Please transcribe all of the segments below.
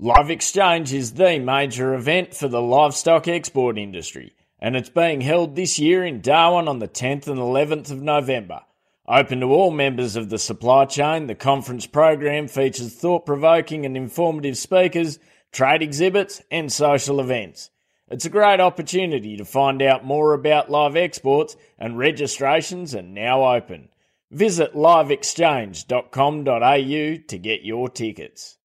Live Exchange is the major event for the livestock export industry, and it's being held this year in Darwin on the 10th and 11th of November. Open to all members of the supply chain, the conference program features thought provoking and informative speakers, trade exhibits, and social events. It's a great opportunity to find out more about live exports, and registrations are now open. Visit liveexchange.com.au to get your tickets.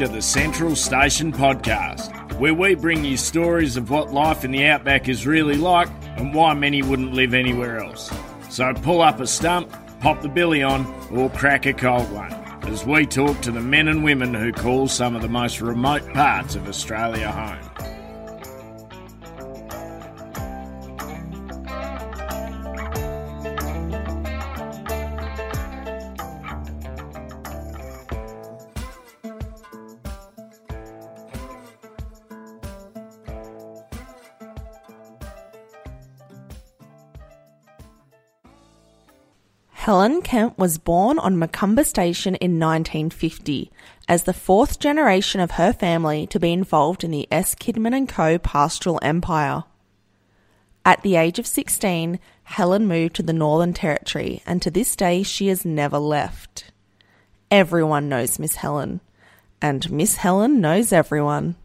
To the Central Station Podcast, where we bring you stories of what life in the outback is really like and why many wouldn't live anywhere else. So pull up a stump, pop the billy on, or crack a cold one as we talk to the men and women who call some of the most remote parts of Australia home. Helen Kemp was born on Macumba Station in 1950 as the fourth generation of her family to be involved in the S. Kidman and Co. pastoral empire. At the age of 16, Helen moved to the Northern Territory, and to this day she has never left. Everyone knows Miss Helen, and Miss Helen knows everyone.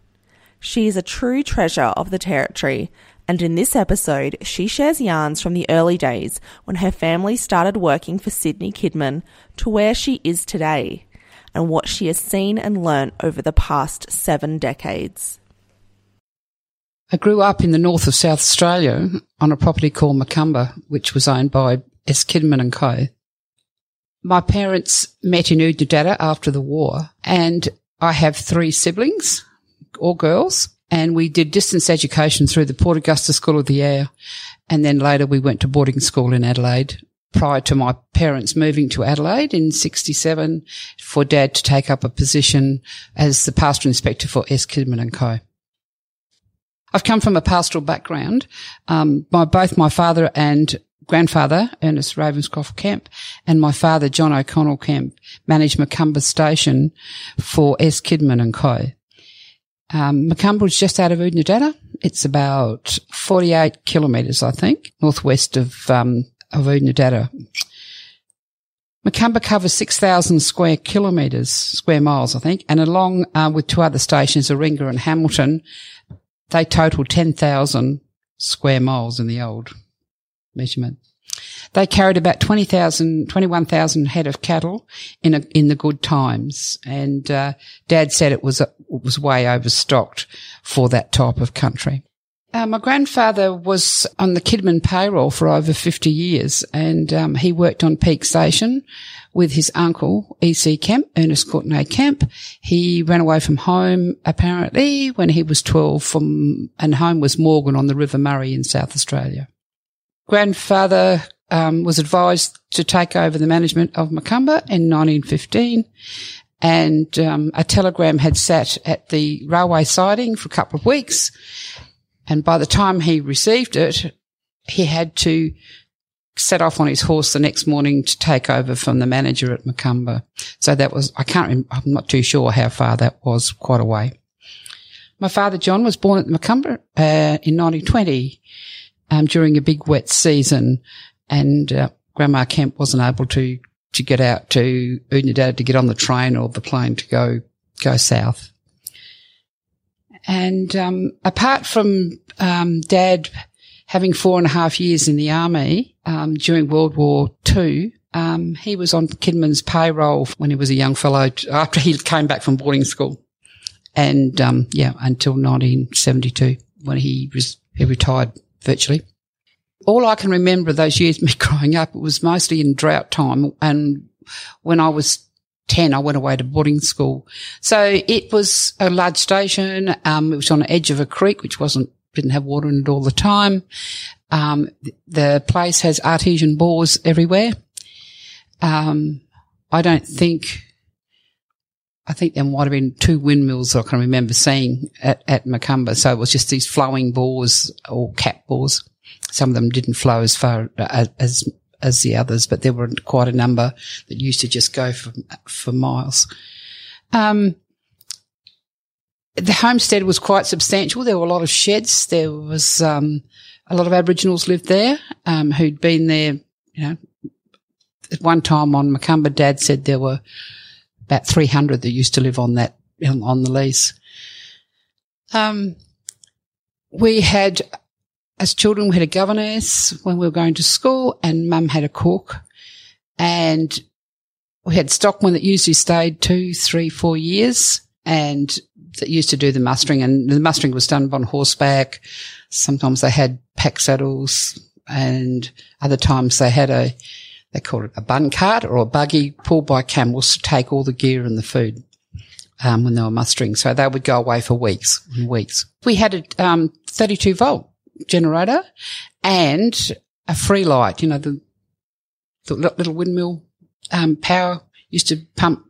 She is a true treasure of the Territory, and in this episode, she shares yarns from the early days when her family started working for Sydney Kidman to where she is today, and what she has seen and learnt over the past seven decades. I grew up in the north of South Australia on a property called Macumba, which was owned by S. Kidman and Co. My parents met in Oodnadatta after the war, and I have three siblings, all girls, and we did distance education through the Port Augusta School of the Air, and then later we went to boarding school in Adelaide. Prior to my parents moving to Adelaide in 67 for dad to take up a position as the pastoral inspector for S. Kidman and Co. I've come from a pastoral background. Um, my, both my father and grandfather, Ernest Ravenscroft Kemp, and my father, John O'Connell Kemp, managed Macumba Station for S. Kidman and Co. Um, is just out of Oodnadatta. It's about 48 kilometres, I think, northwest of, um, of Oodnadatta. Macumba covers 6,000 square kilometres, square miles, I think, and along uh, with two other stations, Eringa and Hamilton, they total 10,000 square miles in the old measurement. They carried about 20,000, 21,000 head of cattle in a, in the good times. And, uh, dad said it was, it was way overstocked for that type of country. Uh, my grandfather was on the Kidman payroll for over 50 years and, um, he worked on Peak Station with his uncle, E.C. Kemp, Ernest Courtenay Kemp. He ran away from home apparently when he was 12 from, and home was Morgan on the River Murray in South Australia. Grandfather um, was advised to take over the management of Macumba in 1915. And um, a telegram had sat at the railway siding for a couple of weeks. And by the time he received it, he had to set off on his horse the next morning to take over from the manager at Macumba. So that was, I can't, I'm not too sure how far that was, quite a way. My father, John, was born at Macumba uh, in 1920 um, during a big wet season and uh, Grandma Kemp wasn't able to to get out to Oodnadatta to get on the train or the plane to go go south. And um, apart from um, Dad having four and a half years in the army um, during World War Two, um, he was on Kidman's payroll when he was a young fellow after he came back from boarding school, and um, yeah, until 1972 when he was he retired virtually all I can remember of those years, me growing up, it was mostly in drought time. And when I was 10, I went away to boarding school. So it was a large station. Um, it was on the edge of a creek, which wasn't didn't have water in it all the time. Um, the place has artesian bores everywhere. Um, I don't think, I think there might have been two windmills I can remember seeing at, at Macumba. So it was just these flowing bores or cap bores. Some of them didn't flow as far as, as, the others, but there were quite a number that used to just go for, for miles. Um, the homestead was quite substantial. There were a lot of sheds. There was, um, a lot of Aboriginals lived there, um, who'd been there, you know, at one time on Macumba, Dad said there were about 300 that used to live on that, on the lease. Um, we had, as children, we had a governess when we were going to school and mum had a cook and we had stockmen that usually stayed two, three, four years and that used to do the mustering and the mustering was done on horseback. Sometimes they had pack saddles and other times they had a, they called it a bun cart or a buggy pulled by camels to take all the gear and the food. Um, when they were mustering. So they would go away for weeks and weeks. We had a, um, 32 volt generator and a free light, you know, the, the little windmill, um, power used to pump.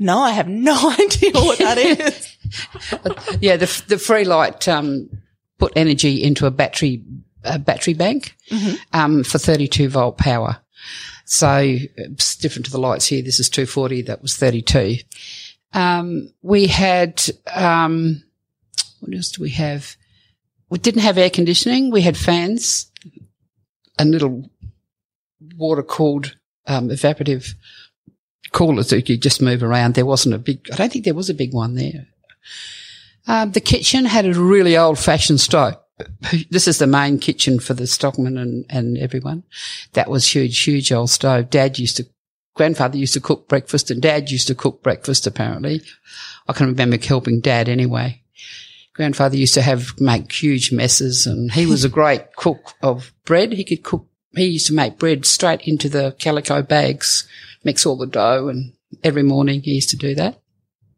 No, I have no idea what that is. yeah, the, the free light, um, put energy into a battery, a battery bank, Mm-hmm. um, for 32 volt power. So it's different to the lights here. This is 240. That was 32. Um, we had, um, what else do we have? We didn't have air conditioning. We had fans and little water cooled, um, evaporative coolers that you could just move around. There wasn't a big, I don't think there was a big one there. Um, the kitchen had a really old fashioned stove. This is the main kitchen for the stockman and, and everyone. That was huge, huge old stove. Dad used to, grandfather used to cook breakfast and dad used to cook breakfast apparently. I can remember helping dad anyway. Grandfather used to have, make huge messes and he was a great cook of bread. He could cook, he used to make bread straight into the calico bags, mix all the dough and every morning he used to do that.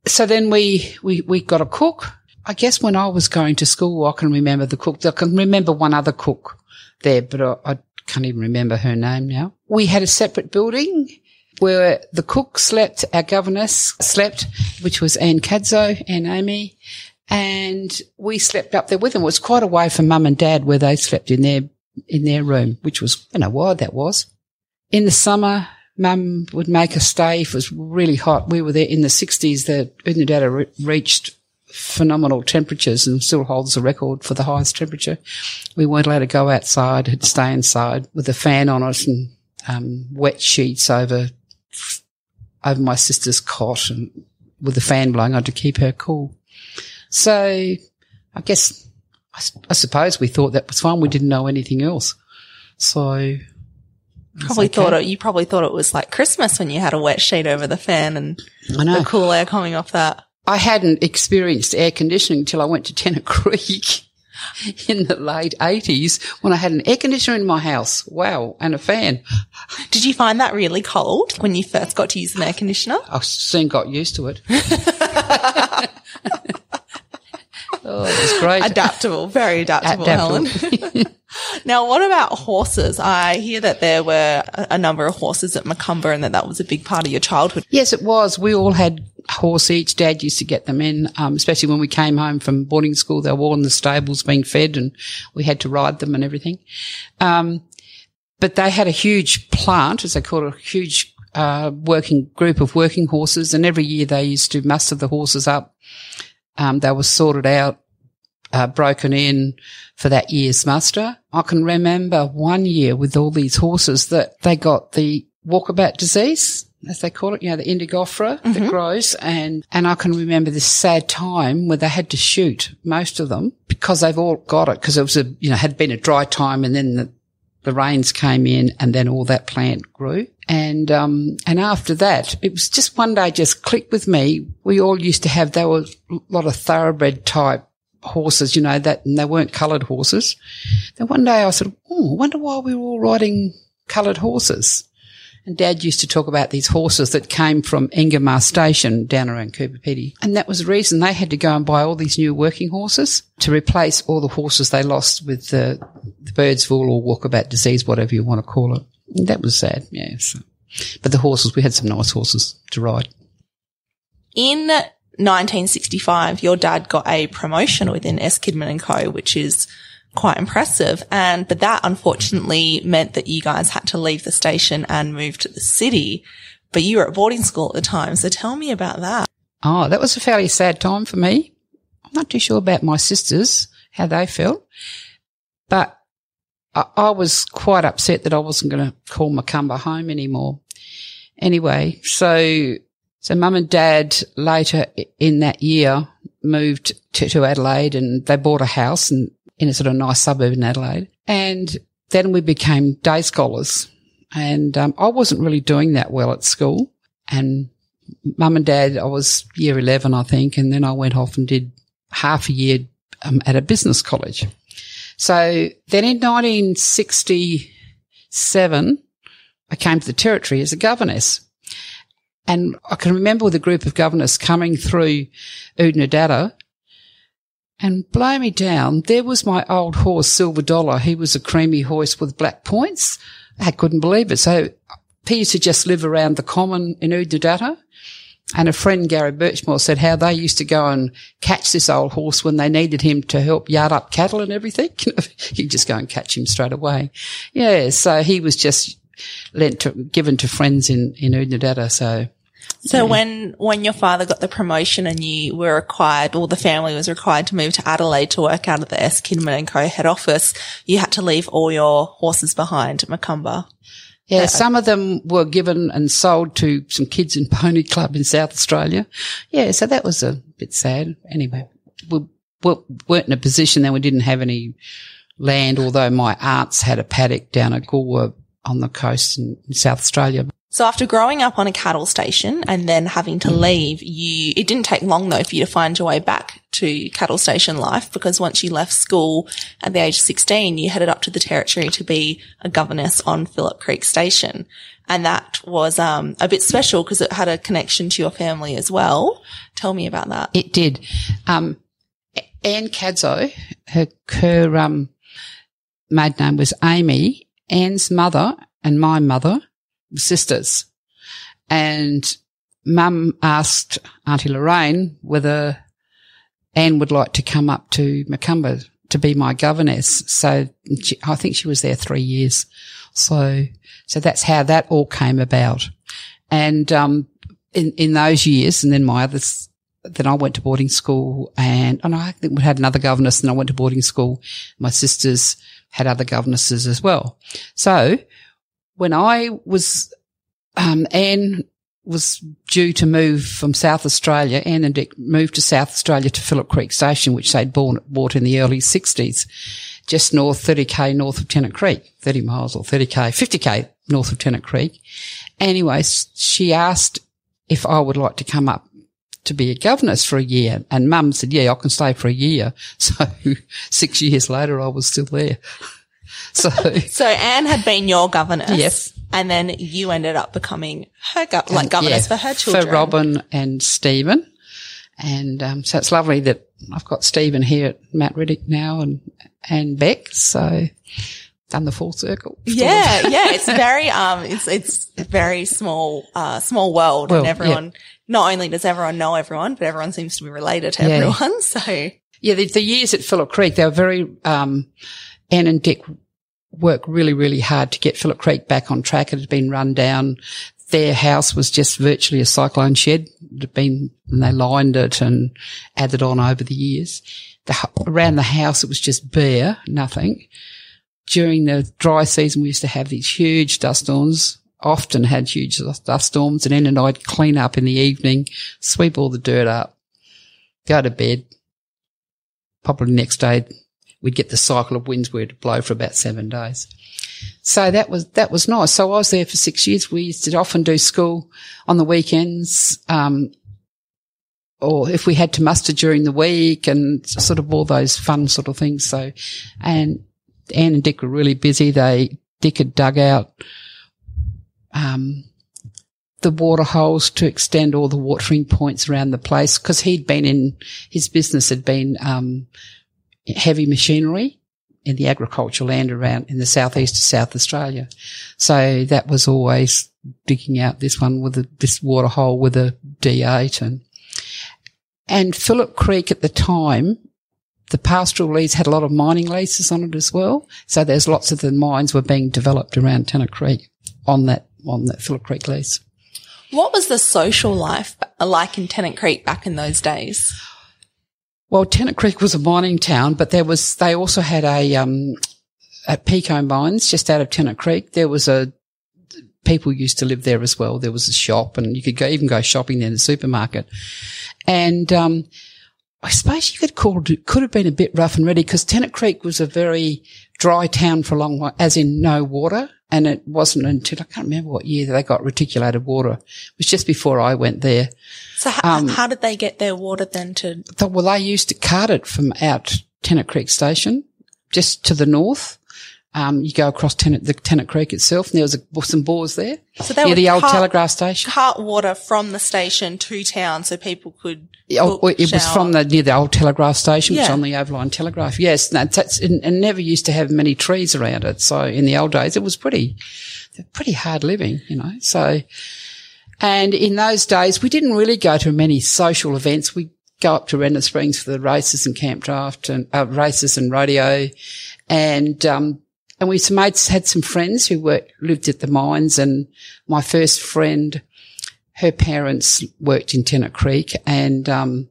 So then we, we, we got a cook. I guess when I was going to school, I can remember the cook. I can remember one other cook there, but I, I can't even remember her name now. We had a separate building where the cook slept, our governess slept, which was Anne Cadzow, and Amy, and we slept up there with them. It was quite a way from mum and dad where they slept in their, in their room, which was, I don't know why that was. In the summer, mum would make us stay if it was really hot. We were there in the 60s. The re- reached phenomenal temperatures and still holds the record for the highest temperature. We weren't allowed to go outside, had to stay inside with a fan on us and um, wet sheets over over my sister's cot and with the fan blowing on to keep her cool. So I guess I suppose we thought that was fine. We didn't know anything else. So Probably okay. thought it, you probably thought it was like Christmas when you had a wet sheet over the fan and I know. the cool air coming off that. I hadn't experienced air conditioning until I went to Tennant Creek in the late 80s when I had an air conditioner in my house. Wow. And a fan. Did you find that really cold when you first got to use an air conditioner? I soon got used to it. oh, it was great. Adaptable, very adaptable, Helen. Now, what about horses? I hear that there were a a number of horses at Macumba and that that was a big part of your childhood. Yes, it was. We all had horse each. Dad used to get them in, um, especially when we came home from boarding school. They were all in the stables being fed and we had to ride them and everything. Um, but they had a huge plant, as they call it, a huge, uh, working group of working horses. And every year they used to muster the horses up. Um, they were sorted out, uh, broken in for that year's muster. I can remember one year with all these horses that they got the walkabout disease, as they call it, you know, the indigofera that grows. And, and I can remember this sad time where they had to shoot most of them because they've all got it because it was a, you know, had been a dry time and then the, the rains came in and then all that plant grew. And, um, and after that, it was just one day just clicked with me. We all used to have, there were a lot of thoroughbred type horses, you know, that, and they weren't coloured horses. Then one day I said, oh, I wonder why we were all riding coloured horses. And Dad used to talk about these horses that came from Ingomar Station down around Coober Pedy. And that was the reason they had to go and buy all these new working horses to replace all the horses they lost with the, the wool or walkabout disease, whatever you want to call it. And that was sad, yeah. So. But the horses, we had some nice horses to ride. In 1965, your dad got a promotion within S. Kidman and Co., which is quite impressive. And, but that unfortunately meant that you guys had to leave the station and move to the city. But you were at boarding school at the time. So tell me about that. Oh, that was a fairly sad time for me. I'm not too sure about my sisters, how they felt, but I, I was quite upset that I wasn't going to call Macumba home anymore. Anyway, so, so mum and dad later in that year moved to, to Adelaide and they bought a house and in a sort of nice suburb in Adelaide. And then we became day scholars. And um, I wasn't really doing that well at school. And mum and dad, I was year 11, I think. And then I went off and did half a year um, at a business college. So then in 1967, I came to the territory as a governess. And I can remember the group of governors coming through Oodnadatta and blow me down, there was my old horse, Silver Dollar. He was a creamy horse with black points. I couldn't believe it. So he used to just live around the common in Oodnadatta. And a friend, Gary Birchmore, said how they used to go and catch this old horse when they needed him to help yard up cattle and everything. you just go and catch him straight away. Yeah. So he was just lent to, given to friends in, in Oodnadatta. So so yeah. when, when your father got the promotion and you were required, or the family was required to move to Adelaide to work out of the S. Kidman and Co. head office, you had to leave all your horses behind at Macumba. Yeah, uh, some of them were given and sold to some kids in Pony Club in South Australia. Yeah, so that was a bit sad. Anyway, we, we weren't in a position then we didn't have any land, although my aunts had a paddock down at Goolwa on the coast in, in South Australia. So after growing up on a cattle station and then having to leave, you, it didn't take long though for you to find your way back to cattle station life because once you left school at the age of 16, you headed up to the territory to be a governess on Phillip Creek Station. And that was, um, a bit special because it had a connection to your family as well. Tell me about that. It did. Um, Anne Cadzow, her, her, um, maiden name was Amy. Anne's mother and my mother sisters. And mum asked Auntie Lorraine whether Anne would like to come up to Macumba to be my governess. So she, I think she was there three years. So, so that's how that all came about. And, um, in, in those years, and then my others, then I went to boarding school and, and I think we had another governess and I went to boarding school. My sisters had other governesses as well. So when I was, um, Anne was due to move from South Australia, Anne and Dick moved to South Australia to Phillip Creek Station, which they'd bought, bought in the early 60s, just north, 30k north of Tennant Creek, 30 miles or 30k, 50k north of Tennant Creek. Anyway, she asked if I would like to come up to be a governess for a year. And mum said, yeah, I can stay for a year. So six years later, I was still there. So, so Anne had been your governess. Yes. And then you ended up becoming her go- like governess yeah, for her children. For Robin and Stephen. And, um, so it's lovely that I've got Stephen here at Mount Riddock now and, and Beck. So done the full circle. Yeah. yeah. It's very, um, it's, it's very small, uh, small world well, and everyone, yeah. not only does everyone know everyone, but everyone seems to be related to yeah. everyone. So yeah, the, the years at Phillip Creek, they were very, um, Anne and Dick worked really, really hard to get Phillip Creek back on track. It had been run down. Their house was just virtually a cyclone shed. It had been, and they lined it and added on over the years. The, around the house, it was just bare, nothing. During the dry season, we used to have these huge dust storms, often had huge dust storms, and then and I'd clean up in the evening, sweep all the dirt up, go to bed. Probably next day, we'd get the cycle of winds where it'd blow for about seven days. So that was, that was nice. So I was there for six years. We used to often do school on the weekends, um, or if we had to muster during the week and sort of all those fun sort of things. So, and Anne and Dick were really busy. They, Dick had dug out um, the water holes to extend all the watering points around the place because he'd been in his business had been um, heavy machinery in the agricultural land around in the southeast of South Australia. So that was always digging out this one with a, this water hole with a D8 and and Phillip Creek at the time, the pastoral lease had a lot of mining leases on it as well. So there's lots of the mines were being developed around Tennant Creek on that on that Phillip Creek lease. What was the social life uh, like in Tennant Creek back in those days? Well, Tennant Creek was a mining town, but there was they also had a um, at Peko Mines just out of Tennant Creek. There was a people used to live there as well. There was a shop, and you could go even go shopping there in the supermarket. And um, I suppose you could call it could have been a bit rough and ready because Tennant Creek was a very dry town for a long while, as in no water. And it wasn't until I can't remember what year they got reticulated water. It was just before I went there. So h- um, how did they get their water then to? Well, they used to cart it from out Tennant Creek Station, just to the north, um, you go across Tennant, the Tennant Creek itself, and there was a, some bores there. So they yeah, the old cart, telegraph station. Cart water from the station to town, so people could. It shower. was from the near the old telegraph station, yeah. which on the overland telegraph. Yes, and, that's, and, and never used to have many trees around it. So in the old days, it was pretty, pretty hard living, you know. So, and in those days, we didn't really go to many social events. We go up to Renner Springs for the races and camp draft and uh, races and rodeo, and um, and we made, had some friends who worked, lived at the mines and my first friend, her parents worked in Tennant Creek and, um,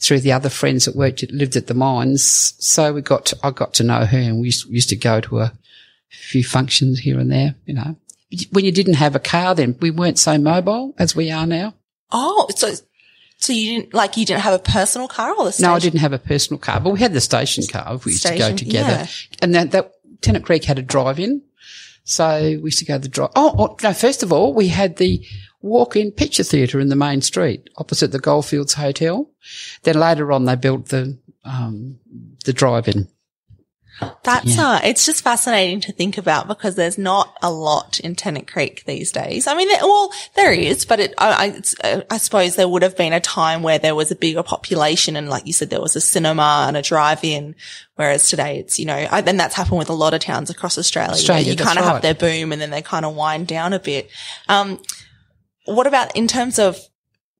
through the other friends that worked, lived at the mines. So we got, to, I got to know her and we used, used to go to a few functions here and there, you know. When you didn't have a car then, we weren't so mobile as we are now. Oh, so so you didn't like you didn't have a personal car or the station? No, I didn't have a personal car, but we had the station car. We used station, to go together, yeah. and that that Tennant Creek had a drive-in. So we used to go to the drive. Oh, oh, no, first of all, we had the walk-in picture theatre in the main street opposite the Goldfields Hotel. Then later on, they built the, um, the drive-in. That's yeah. uh, it's just fascinating to think about because there's not a lot in Tennant Creek these days. I mean, there, well, there is, but it, I, I, uh, I, suppose there would have been a time where there was a bigger population and like you said, there was a cinema and a drive-in. Whereas today it's, you know, I, and that's happened with a lot of towns across Australia. Australia you kind of right. have their boom and then they kind of wind down a bit. Um, what about in terms of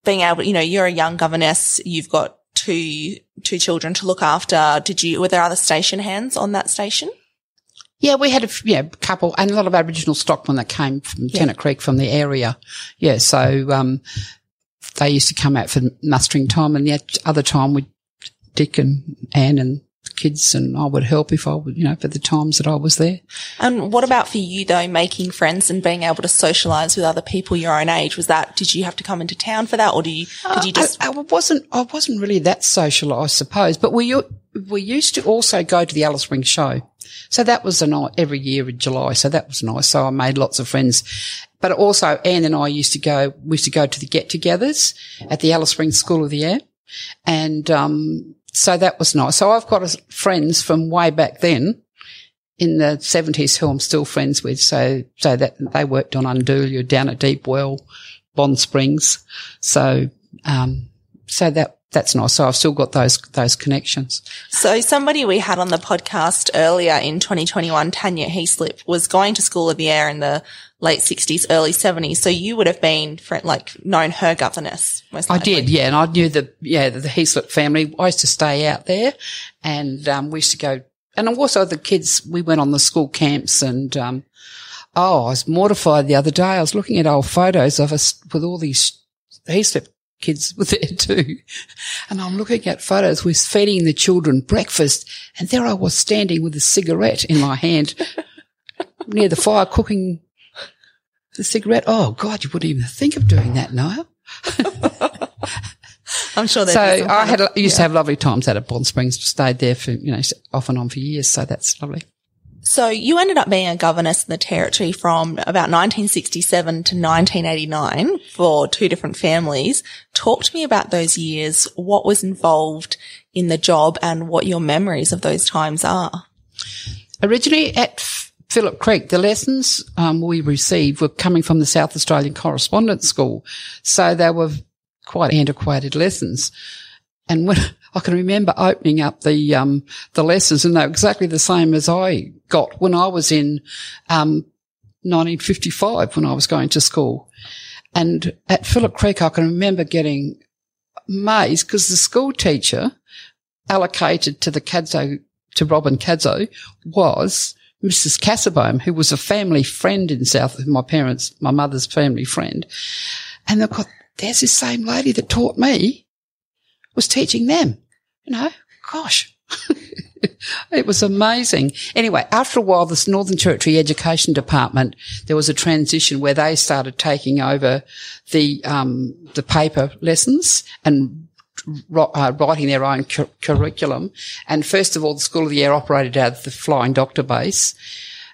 being able, you know, you're a young governess, you've got two two children to look after. Did you were there other station hands on that station? Yeah, we had a yeah, couple and a lot of Aboriginal stockmen that came from yeah. Tennant Creek from the area. Yeah, so um, they used to come out for mustering time, and the other time we Dick and Anne and kids and I would help if I would, you know, for the times that I was there. And what about for you though, making friends and being able to socialize with other people your own age? Was that, did you have to come into town for that or did you, did you uh, just? I, I wasn't, I wasn't really that social, I suppose, but we, we used to also go to the Alice Springs show. So that was a night every year in July. So that was nice. So I made lots of friends. But also Anne and I used to go, we used to go to the get togethers at the Alice Springs School of the Air. And, um, so that was nice. So I've got friends from way back then in the seventies who I'm still friends with. So, so that they worked on Undoolya down at Deep Well, Bond Springs. So, um, so that, that's nice. So I've still got those, those connections. So somebody we had on the podcast earlier in 2021, Tanya Heaslip, was going to School of the Air in the late 60s, early 70s. So you would have been like known her governess. Most I did, yeah. And I knew the, yeah, the, the Heaslip family. I used to stay out there and, um, we used to go, and also the kids, we went on the school camps and, um, oh, I was mortified the other day. I was looking at old photos of us with all these Heaslip kids were there too. And I'm looking at photos We're feeding the children breakfast and there I was standing with a cigarette in my hand near the fire cooking the cigarette. Oh God, you wouldn't even think of doing that, Niall. I'm sure. They So I had of, used yeah. to have lovely times out at Bond Springs. Stayed there for you know off and on for years. So that's lovely. So you ended up being a governess in the territory from about 1967 to 1989 for two different families. Talk to me about those years. What was involved in the job and what your memories of those times are? Originally at Phillip Creek, the lessons um, we received were coming from the South Australian Correspondence School. So they were quite antiquated lessons. And when I can remember opening up the, um, the lessons and they were exactly the same as I got when I was in, um, 1955 when I was going to school. And at Phillip Creek, I can remember getting amazed because the school teacher allocated to the Cadzow, to Robin Cadzow was Mrs. Cassabome, who was a family friend in South, of my parents, my mother's family friend. And they've got, there's this same lady that taught me was teaching them, you know, gosh. it was amazing. Anyway, after a while, this Northern Territory Education Department, there was a transition where they started taking over the um, the paper lessons and uh, writing their own cu- curriculum. And first of all, the School of the Air operated out of the Flying Doctor base.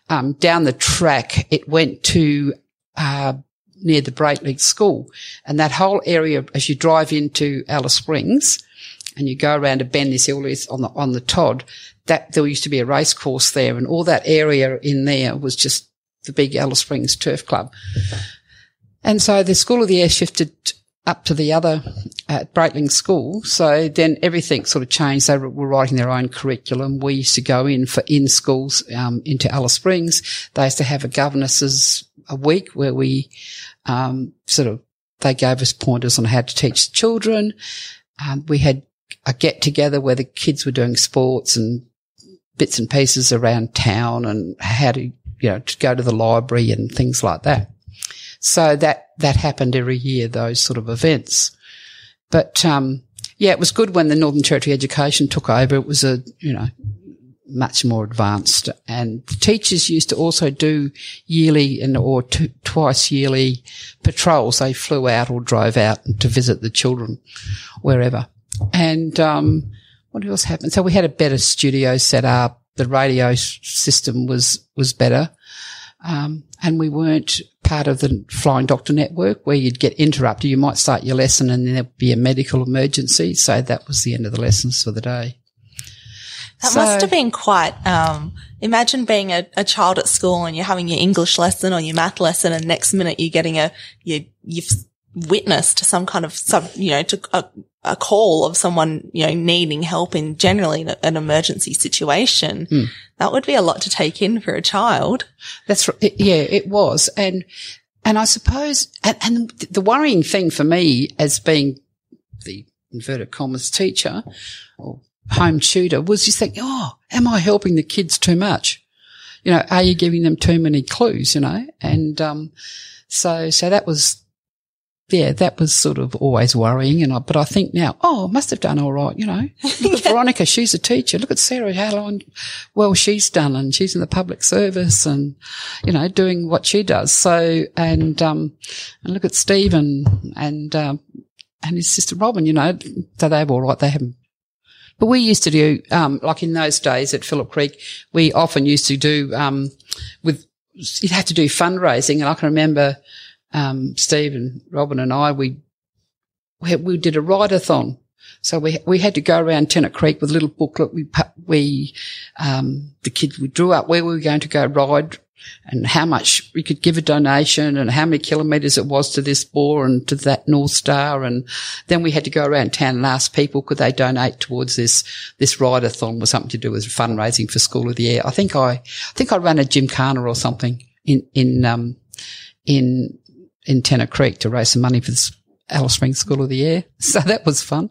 Um, down the track, it went to uh, near the Brakeley School, and that whole area, as you drive into Alice Springs, and you go around to bend this hill on the on the Todd, that there used to be a race course there, and all that area in there was just the big Alice Springs Turf Club. And so the School of the Air shifted up to the other at uh, Braitling School. So then everything sort of changed. They were writing their own curriculum. We used to go in for in schools um, into Alice Springs. They used to have a governesses a week where we um, sort of they gave us pointers on how to teach children. Um, we had a get together where the kids were doing sports and bits and pieces around town and how to, you know, to go to the library and things like that. So that, that happened every year, those sort of events. But, um, yeah, it was good when the Northern Territory Education took over. It was a, you know, much more advanced. And the teachers used to also do yearly and or t- twice yearly patrols. They flew out or drove out to visit the children wherever. And um, what else happened? So we had a better studio set up. The radio system was was better, um, and we weren't part of the Flying Doctor Network where you'd get interrupted. You might start your lesson and then there'd be a medical emergency. So that was the end of the lessons for the day. That so, must have been quite. Um, imagine being a, a, child at school and you're having your English lesson or your math lesson, and next minute you're getting a you you've witnessed some kind of sub, you know, to a, a call of someone, you know, needing help in generally an emergency situation. Mm. That would be a lot to take in for a child. That's right. Yeah, it was. And, and I suppose, and, and the worrying thing for me as being the inverted commas teacher or home tutor was you think, oh, am I helping the kids too much? You know, are you giving them too many clues, you know? And, um, so, so that was, yeah, that was sort of always worrying. And I, but I think now, oh, I must have done all right. You know, look at Veronica. She's a teacher. Look at Sarah, how long, well, she's done and she's in the public service and, you know, doing what she does. So, and, um, and look at Stephen and, um, and his sister Robin, you know, so they're all right. They haven't but we used to do, um, like in those days at Phillip Creek, we often used to do, um, with, you'd have to do fundraising. And I can remember, um, Steve and Robin and I, we, we, we did a ride-a-thon. So we, we had to go around Tennant Creek with a little booklet. We, we, um, the kids, we drew up where we were going to go ride and how much we could give a donation and how many kilometres it was to this bore and to that North Star. And then we had to go around town and ask people, could they donate towards this, this ride-a-thon was something to do with fundraising for School of the Air. I think I, I think I ran a gymkhana or something in, in, um, in in Tennant Creek to raise some money for the Alice Springs School of the Air. So that was fun.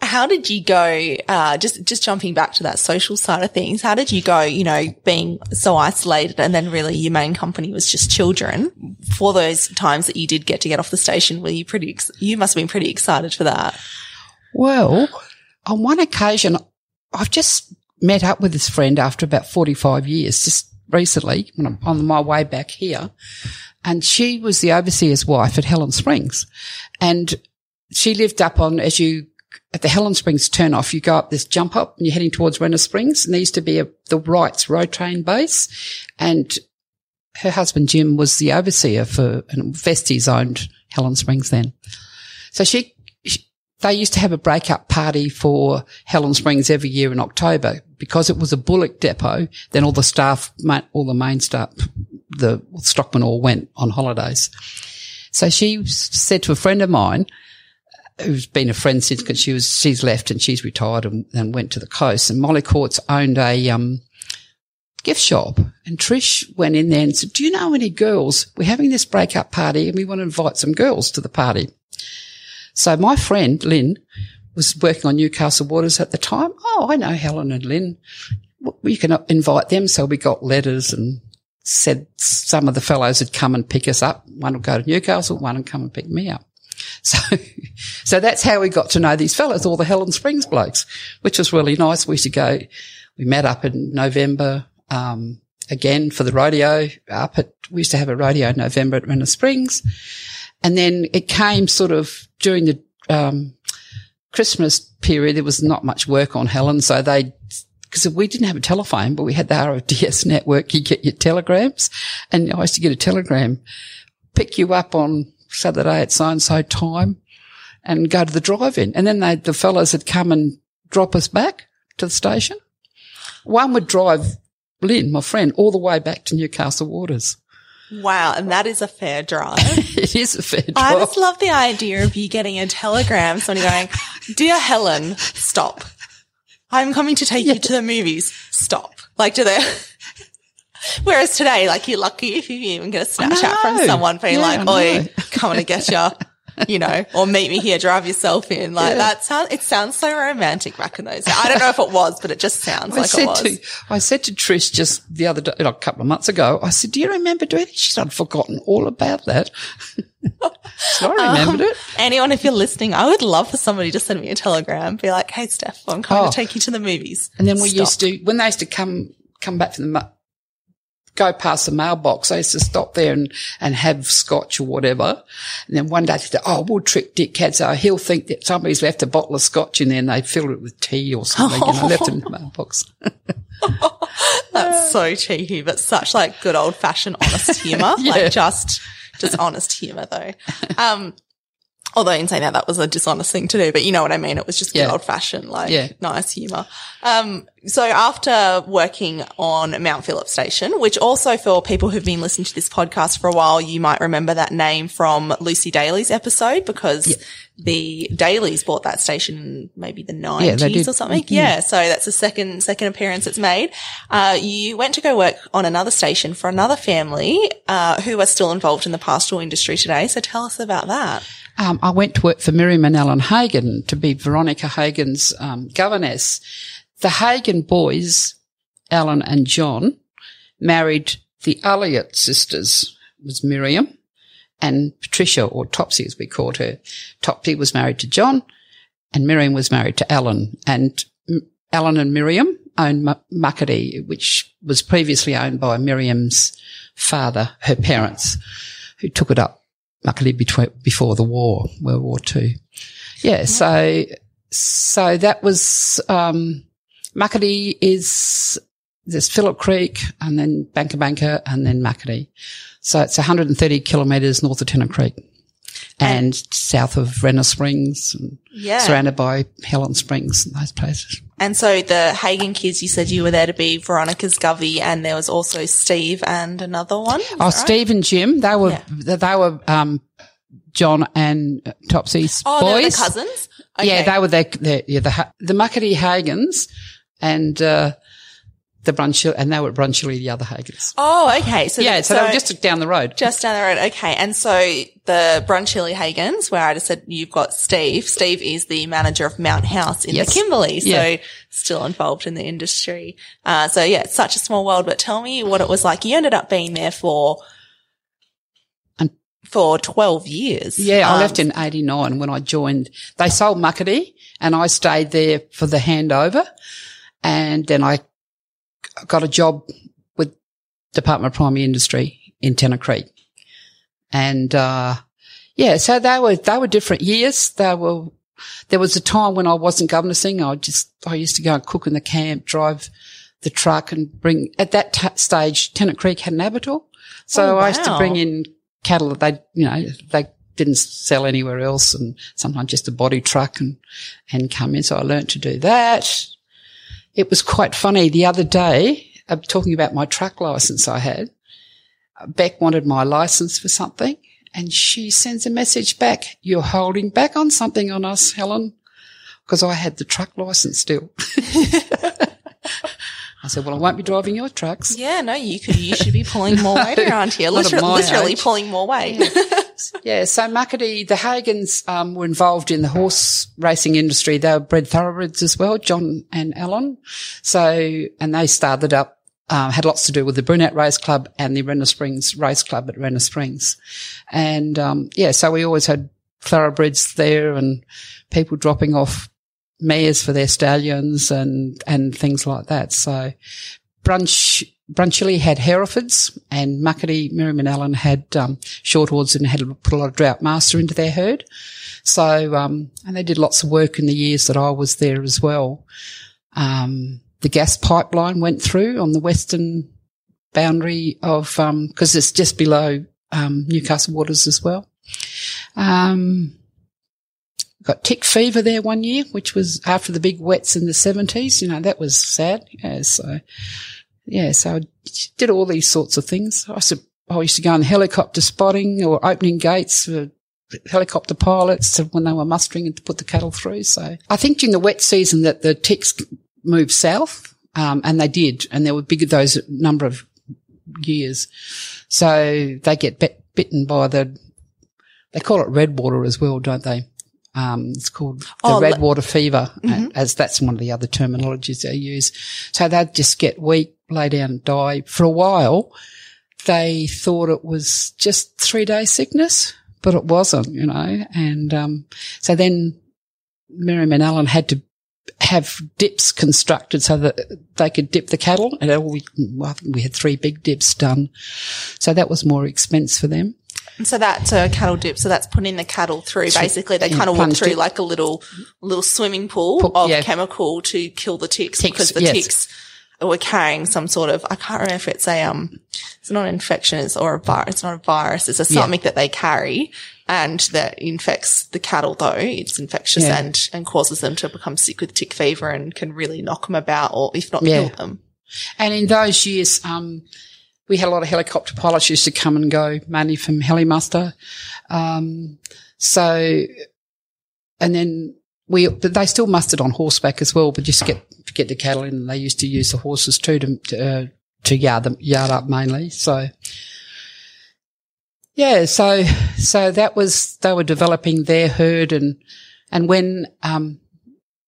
How did you go, uh, just, just jumping back to that social side of things, how did you go, you know, being so isolated and then really your main company was just children for those times that you did get to get off the station? Were you pretty, ex- you must have been pretty excited for that. Well, on one occasion, I've just met up with this friend after about 45 years, just recently when I'm on my way back here. And she was the overseer's wife at Helen Springs. And she lived up on, as you, at the Helen Springs turn off, you go up this jump up and you're heading towards Renner Springs. And there used to be a, the Wrights road train base. And her husband Jim was the overseer for, and Vesteys owned Helen Springs then. So she, she they used to have a breakup party for Helen Springs every year in October because it was a bullock depot, then all the staff, all the main staff, the stockmen all went on holidays. So she said to a friend of mine, who's been a friend since because she was she's left and she's retired and, and went to the coast. And Molly Courts owned a um, gift shop, and Trish went in there and said, "Do you know any girls? We're having this breakup party, and we want to invite some girls to the party." So my friend Lynn was working on Newcastle Waters at the time. Oh, I know Helen and Lynn. We can invite them. So we got letters and said some of the fellows would come and pick us up. One would go to Newcastle, one would come and pick me up. So, so that's how we got to know these fellows, all the Helen Springs blokes, which was really nice. We used to go, we met up in November, um, again for the rodeo up at, we used to have a rodeo in November at Renner Springs. And then it came sort of during the, um, Christmas period, there was not much work on Helen. So they, because if we didn't have a telephone, but we had the RFDS network. You get your telegrams and I used to get a telegram, pick you up on Saturday at so and so time and go to the drive-in. And then they, the fellows would come and drop us back to the station. One would drive Lynn, my friend, all the way back to Newcastle Waters. Wow, and that is a fair drive. it is a fair drive. I just love the idea of you getting a telegram, somebody going, Dear Helen, stop. I'm coming to take yeah. you to the movies. Stop. Like, do they? Whereas today, like, you're lucky if you even get a Snapchat from someone being yeah, like, oi, coming to get you you know, or meet me here, drive yourself in. Like yeah. that sounds, it sounds so romantic back in those days. I don't know if it was, but it just sounds I like it was. To, I said to Trish just the other day, a couple of months ago, I said, do you remember doing it? She said, I'd forgotten all about that. so I remembered um, it. Anyone, if you're listening, I would love for somebody to send me a telegram, be like, Hey, Steph, I'm coming oh. to take you to the movies. And then we Stop. used to, when they used to come, come back from the go past the mailbox. I used to stop there and, and have scotch or whatever. And then one day they said, oh, we'll trick Dick So He'll think that somebody's left a bottle of scotch in there and they filled it with tea or something and I left it in the mailbox. That's so cheeky, but such like good old fashioned honest humor. yeah. Like just, just honest humor though. Um, Although in saying that, that was a dishonest thing to do, but you know what I mean? It was just good old fashioned, like yeah. nice humor. Um, so after working on Mount Phillip Station, which also for people who've been listening to this podcast for a while, you might remember that name from Lucy Daly's episode because yeah. the Dalys bought that station maybe the nineties or something. Mm-hmm. Yeah. So that's the second, second appearance it's made. Uh, you went to go work on another station for another family, uh, who are still involved in the pastoral industry today. So tell us about that um, I went to work for Miriam and Alan Hagen to be Veronica Hagen's um, governess. The Hagen boys, Alan and John, married the Elliott sisters. It was Miriam and Patricia, or Topsy as we called her. Topsy was married to John, and Miriam was married to Alan. And Alan and Miriam owned M- Muckaty, which was previously owned by Miriam's father, her parents, who took it up luckily between, before the war, World War Two. Yeah, so, so that was, um, Muckaty is, there's Phillip Creek and then Banka Banka and then Muckaty. So it's 130 kilometres north of Tennant Creek and, and south of Renner Springs and yeah. surrounded by Helen Springs and those places. And so the Hagen kids, you said you were there to be Veronica's Govey, and there was also Steve and another one. Oh, right? Steve and Jim. They were yeah. they were um, John and Topsy's boys. oh, boys. The cousins. Okay. Yeah, they were the yeah the the Muckaty Hagens, and uh, the Brunchill, and they were at Brunchilly, the other Hagens. Oh, okay. So yeah, so, so, they were just down the road. Just down the road. Okay. And so the Brunchilly Hagens, where I just said you've got Steve. Steve is the manager of Mount House in yes. the Kimberley. So yeah. still involved in the industry. Uh, so yeah, it's such a small world, but tell me what it was like. You ended up being there for, for 12 years. Yeah, um, I left in 89 when I joined. They sold Muckaty and I stayed there for the handover. And then I got a job with Department of Primary Industry in Tennant Creek. And, uh, yeah, so they were, they were different years. They were, there was a time when I wasn't governoring. I just, I used to go and cook in the camp, drive the truck and bring, at that t- stage, Tennant Creek had an abattoir. So oh, wow. I used to bring in cattle that they, you know, they didn't sell anywhere else and sometimes just a body truck and, and come in. So I learned to do that it was quite funny the other day, uh, talking about my truck license I had. Beck wanted my license for something and she sends a message back. You're holding back on something on us, Helen, because I had the truck license still. I said, well, I won't be driving your trucks. Yeah, no, you could, you should be pulling more weight around here. Literally, literally pulling more weight. Yeah, so Muckaty, the Hagans um, were involved in the horse racing industry. They were bred thoroughbreds as well, John and Alan. So, and they started up, um, had lots to do with the Brunette Race Club and the Renner Springs Race Club at Renner Springs. And, um, yeah, so we always had thoroughbreds there and people dropping off mares for their stallions and, and things like that. So Brunch, Brunchilly had Herefords and Muckaty, Miriam and Allen had, um, and had put a lot of Droughtmaster into their herd. So, um, and they did lots of work in the years that I was there as well. Um, the gas pipeline went through on the western boundary of, um, cause it's just below, um, Newcastle waters as well. Um, got tick fever there one year, which was after the big wets in the seventies. You know, that was sad. Yeah. So, yeah, so I did all these sorts of things. I used to, I used to go on helicopter spotting or opening gates for helicopter pilots when they were mustering and to put the cattle through. So I think during the wet season that the ticks moved south, um, and they did, and there were bigger those number of years. So they get bit, bitten by the, they call it red water as well, don't they? Um, it's called the Oh, red water fever, and as that's one of the other terminologies they use. So they'd just get weak, lay down and die. For a while, they thought it was just three day sickness, but it wasn't, you know. And um, so then Miriam and Alan had to have dips constructed so that they could dip the cattle. And all we, well, I think we had three big dips done. So that was more expense for them. And so that's a cattle dip. So that's putting the cattle through. Basically, they yeah, kind of walk through it. like a little, little swimming pool Pool, of yeah. chemical to kill the ticks, Ticks, because the yes. ticks were carrying some sort of, I can't remember if it's a, um, it's not an infection, it's or a virus, it's not a virus, it's a Yeah. something that they carry and that infects the cattle though. It's infectious Yeah. and, and causes them to become sick with tick fever and can really knock them about or if not Yeah. kill them. And in those years, um, we had a lot of helicopter pilots used to come and go, mainly from Helimuster. Um, so, and then we, but they still mustered on horseback as well, but just get, get the cattle in, they used to use the horses too to, to, uh, to yard them, yard up mainly. So, yeah, so, so that was, they were developing their herd and, and when, um,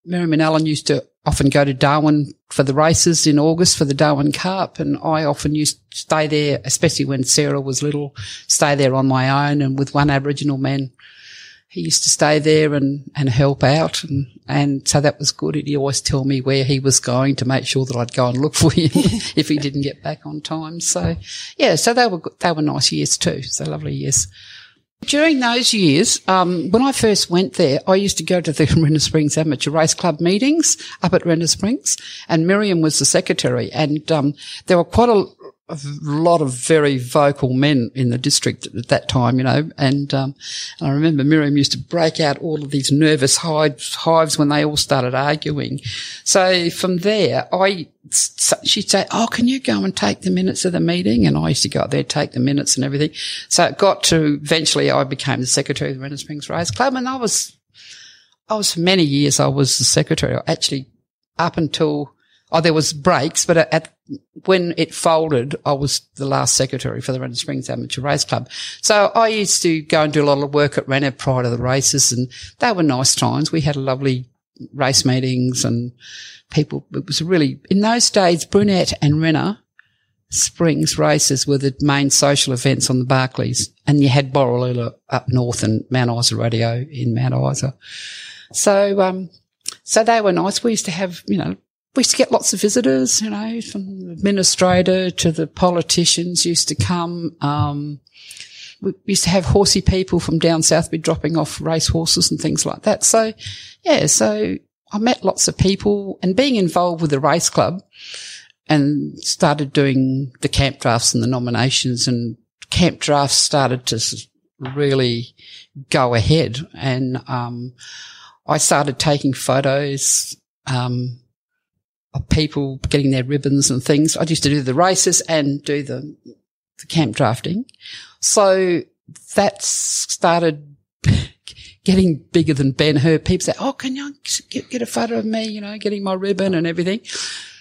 Miriam and Alan used to often go to Darwin for the races in August for the Darwin Cup. And I often used to stay there, especially when Sarah was little, stay there on my own and with one Aboriginal man. He used to stay there and, and help out. And, and so that was good. He'd always tell me where he was going to make sure that I'd go and look for him if he didn't get back on time. So yeah, so they were, they were nice years too. So lovely years. During those years, um, when I first went there, I used to go to the Renner Springs Amateur Race Club meetings up at Renner Springs, and Miriam was the secretary. And um, there were quite a, a lot of very vocal men in the district at that time, you know. And, um, and I remember Miriam used to break out all of these nervous hives, when they all started arguing. So from there, I she'd say, "Oh, can you go and take the minutes of the meeting?" And I used to go up there, take the minutes and everything. So it got to eventually, I became the secretary of the Renner Springs Race Club, and I was, I was for many years, I was the secretary. Actually, up until oh, there was breaks, but at when it folded, I was the last secretary for the Renner Springs Amateur Race Club. So I used to go and do a lot of work at Renner prior to the races, and they were nice times. We had lovely race meetings and people. It was really in those days, Brunette and Renner Springs races were the main social events on the Barclays, and you had Borroloola up north and Mount Isa Rodeo in Mount Isa. So, um, so they were nice. We used to have, you know, we used to get lots of visitors, you know, from the administrator to the politicians used to come. Um, we used to have horsey people from down south be dropping off race horses and things like that. So, yeah, so I met lots of people and being involved with the race club and started doing the camp drafts and the nominations and camp drafts started to really go ahead. And, um, I started taking photos, um, of people getting their ribbons and things. I used to do the races and do the, the camp drafting. So that started getting bigger than Ben Hur. People say, Oh, can you get, get a photo of me, you know, getting my ribbon and everything.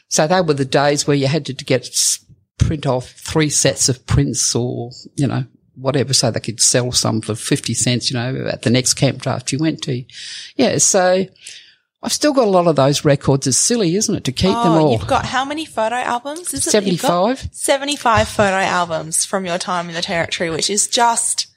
So they were the days where you had to get print off three sets of prints or, you know, whatever, so they could sell some for 50 cents, you know, at the next camp draft you went to. Yeah. So I've still got a lot of those records. It's silly, isn't it, to keep oh, them all? You've got how many photo albums? Is it 75. 75 photo albums from your time in the territory, which is just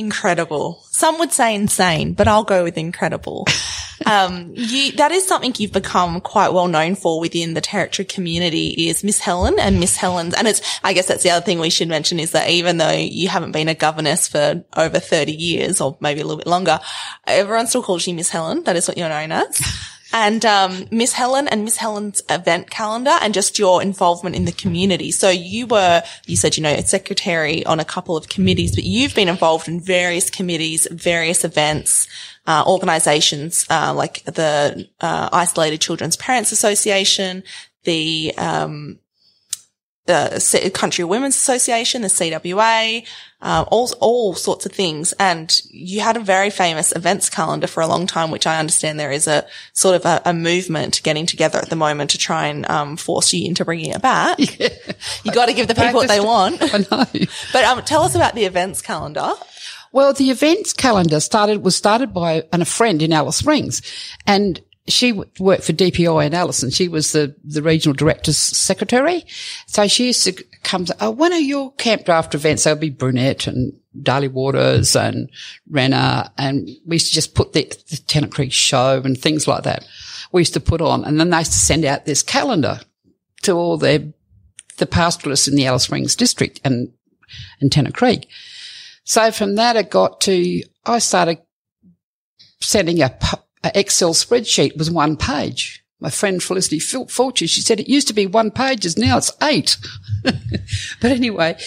incredible. Some would say insane, but I'll go with incredible. um, you, that is something you've become quite well known for within the territory community is Miss Helen and Miss Helen's. And it's, I guess that's the other thing we should mention is that even though you haven't been a governess for over 30 years or maybe a little bit longer, everyone still calls you Miss Helen. That is what you're known as and um, Miss Helen and Miss Helen's event calendar and just your involvement in the community. So you were, you said, you know, a secretary on a couple of committees, but you've been involved in various committees, various events, uh, organizations, uh, like the uh, Isolated Children's Parents Association, the um, the Country Women's Association, the CWA, um, all all sorts of things. And you had a very famous events calendar for a long time, which I understand there is a sort of a, a movement getting together at the moment to try and um, force you into bringing it back. Yeah. You got to give the people what they want. I know. but um, tell us about the events calendar. Well, the events calendar started was started by and a friend in Alice Springs, and she worked for DPI in Alice and she was the, the regional director's secretary. So she used to come to, oh, when are your camp draft events? There'll be Brunette and Daly Waters and Renner. And we used to just put the, the Tennant Creek show and things like that. We used to put on and then they used to send out this calendar to all their, the pastoralists in the Alice Springs district and, and Tennant Creek. So from that, it got to, I started sending a, Excel spreadsheet was one page. My friend Felicity Fulcher, she said it used to be one pages, now it's eight. but anyway,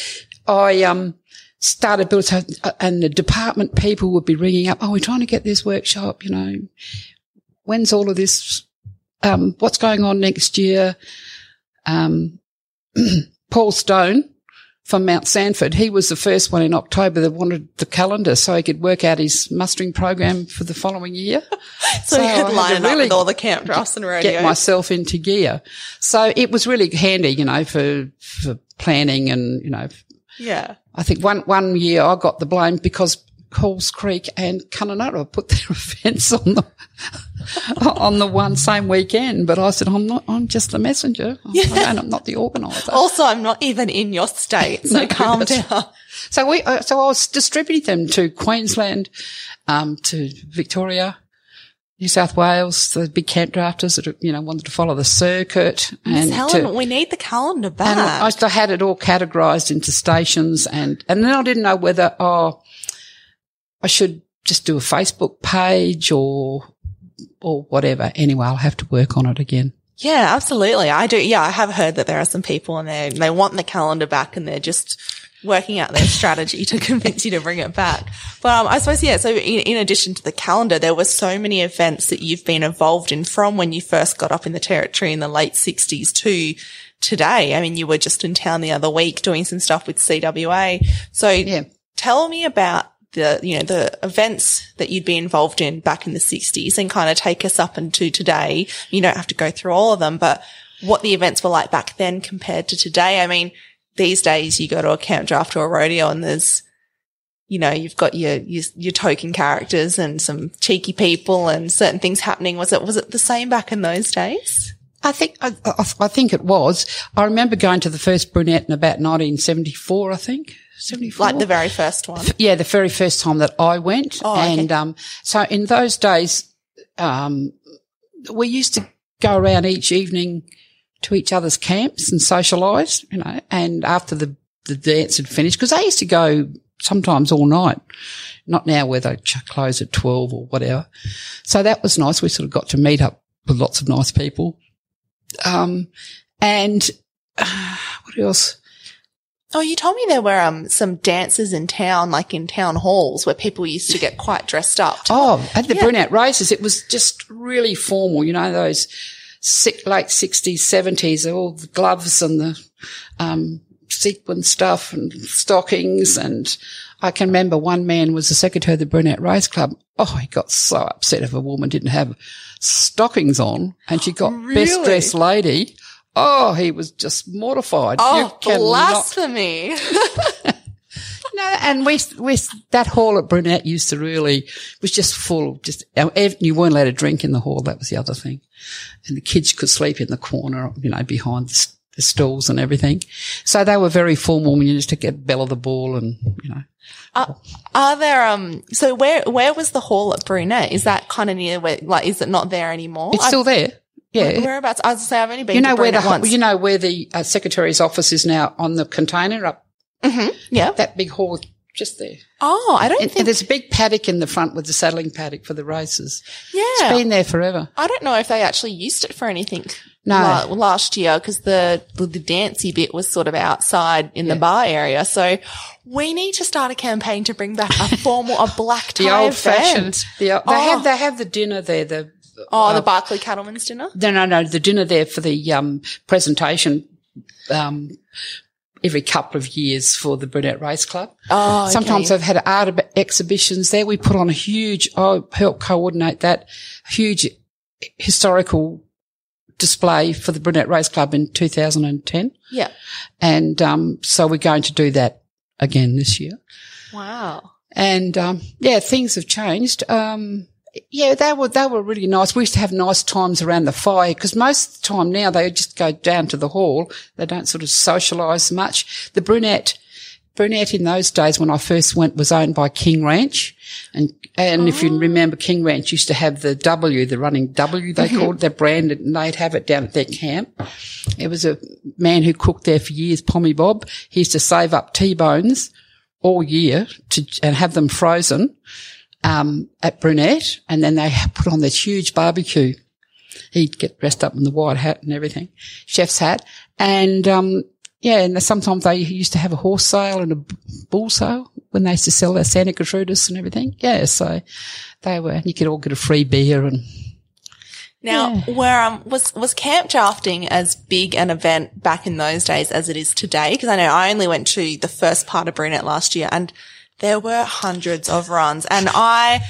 I um, started building, and the department people would be ringing up. Oh, we're trying to get this workshop. You know, when's all of this? Um, what's going on next year? Um, Paul Stone from Mount Sanford. He was the first one in October that wanted the calendar so he could work out his mustering program for the following year. so, so he could line really up with all the camp drafts and radio. Get myself into gear. So it was really handy, you know, for, for planning and, you know. Yeah. I think one, one year I got the blame because Halls Creek and Kununurra put their events on the on the one same weekend. But I said, I'm not. I'm just the messenger. Yeah. I'm not the organizer. Also, I'm not even in your state, so no, calm down. So we. Uh, so I was distributing them to Queensland, um, to Victoria. New South Wales, the big camp drafters that, you know, wanted to follow the circuit. And Helen, to, we need the calendar back. And I, I had it all categorized into stations and, and then I didn't know whether, oh, I should just do a Facebook page or, or whatever. Anyway, I'll have to work on it again. Yeah, absolutely. I do. Yeah, I have heard that there are some people and they they want the calendar back and they're just working out their strategy to convince you to bring it back. But um, I suppose, yeah, so in, in, addition to the calendar, there were so many events that you've been involved in from when you first got up in the territory in the late 60s to today. I mean, you were just in town the other week doing some stuff with CWA. So yeah. tell me about the, you know, the events that you'd be involved in back in the 60s and kind of take us up into today. You don't have to go through all of them, but what the events were like back then compared to today. I mean, these days you go to a camp draft or a rodeo and there's, you know, you've got your, your, your token characters and some cheeky people and certain things happening. Was it, was it the same back in those days? I think I, I, think it was. I remember going to the first brunette in about 1974. I think 74. Like the very first one. Yeah, the very first time that I went. Oh, okay. And um, so in those days, um, we used to go around each evening to each other's camps and socialise, you know. And after the the dance had finished, because I used to go sometimes all night. Not now where they close at 12 or whatever. So that was nice. We sort of got to meet up with lots of nice people. Um, and uh, what else? Oh, you told me there were um, some dances in town, like in town halls, where people used to get quite dressed up. Oh, at the yeah. brunette races, it was just really formal. You know those si- late 60s, 70s, all the gloves and the, um, sequin stuff and stockings. And I can remember one man was the secretary of the Brunette Race Club. Oh, he got so upset if a woman didn't have stockings on and she got best dressed lady. Oh, he was just mortified. Oh, You blasphemy. no, and we, we, that hall at Brunette used to really, was just full, just, you weren't allowed to drink in the hall. That was the other thing. And the kids could sleep in the corner, you know, behind the, the stalls and everything. So they were very formal when you used to get belle of the ball and, you know. Are, are there, um, so where, where was the hall at Brunette? Is that kind of near where, like, is it not there anymore? It's still there. Yeah. Whereabouts? I was say I've only been you know where the, once. you know where the uh, secretary's office is now on the container up yeah. that big hall just there. Oh, I don't And, think. and there's a big paddock in the front with the saddling paddock for the races. yeah. It's been there forever. I don't know if they actually used it for anything. No. la- last year because the, the the dancey bit was sort of outside in the bar area. So we need to start a campaign to bring back a formal a black tie The old event. fashioned. The, they Oh. have they have the dinner there. The Oh, the Barkly Cattleman's dinner. no no no the dinner there for the um, presentation. Um, every couple of years for the Brunette Race Club. Oh, Sometimes okay. they've had art exhibitions there. We put on a huge, I helped coordinate that huge historical display for the Brunette Race Club in 2010. yeah. And, um, so we're going to do that again this year. Wow. And, um, yeah, things have changed. Um, yeah, they were, they were really nice. We used to have nice times around the fire because most of the time now they just go down to the hall. They don't sort of socialise much. The brunette, brunette in those days when I first went was owned by King Ranch. And, and if you oh. remember, King Ranch used to have the W, the running W, they mm-hmm. called it, their brand, and they'd have it down at their camp. It was a man who cooked there for years, Pommy Bob. He used to save up T-bones all year to, and have them frozen, um, at Brunette. And then they put on this huge barbecue. He'd get dressed up in the white hat and everything, chef's hat. And, um, yeah, and sometimes they used to have a horse sale and a bull sale when they used to sell their Santa Gertrudis and everything. Yeah, so they were, you could all get a free beer and Now, where um was was camp drafting as big an event back in those days as it is today? Because I know I only went to the first part of Brunette last year, and there were hundreds of runs, and I.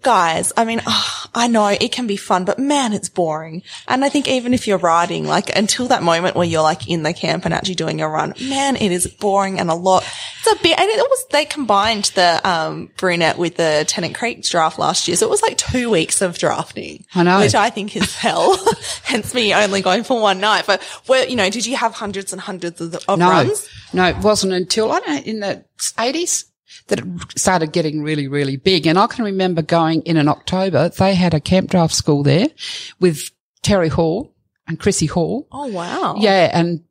Guys, I mean, oh, I know it can be fun, but man, it's boring. And I think even if you're riding, like until that moment where you're like in the camp and actually doing a run, man, it is boring and a lot. It's a bit, and it was, they combined the, um, brunette with the Tennant Creek draft last year. So it was like two weeks of drafting. I know. Which I think is hell. Hence me only going for one night. But where, you know, did you have hundreds and hundreds of, of no, runs? no, it wasn't until, I don't know, in the 80s that it started getting really, really big. And I can remember going in in October, they had a camp draft school there with Terry Hall and Chrissy Hall. Oh, wow. Yeah, and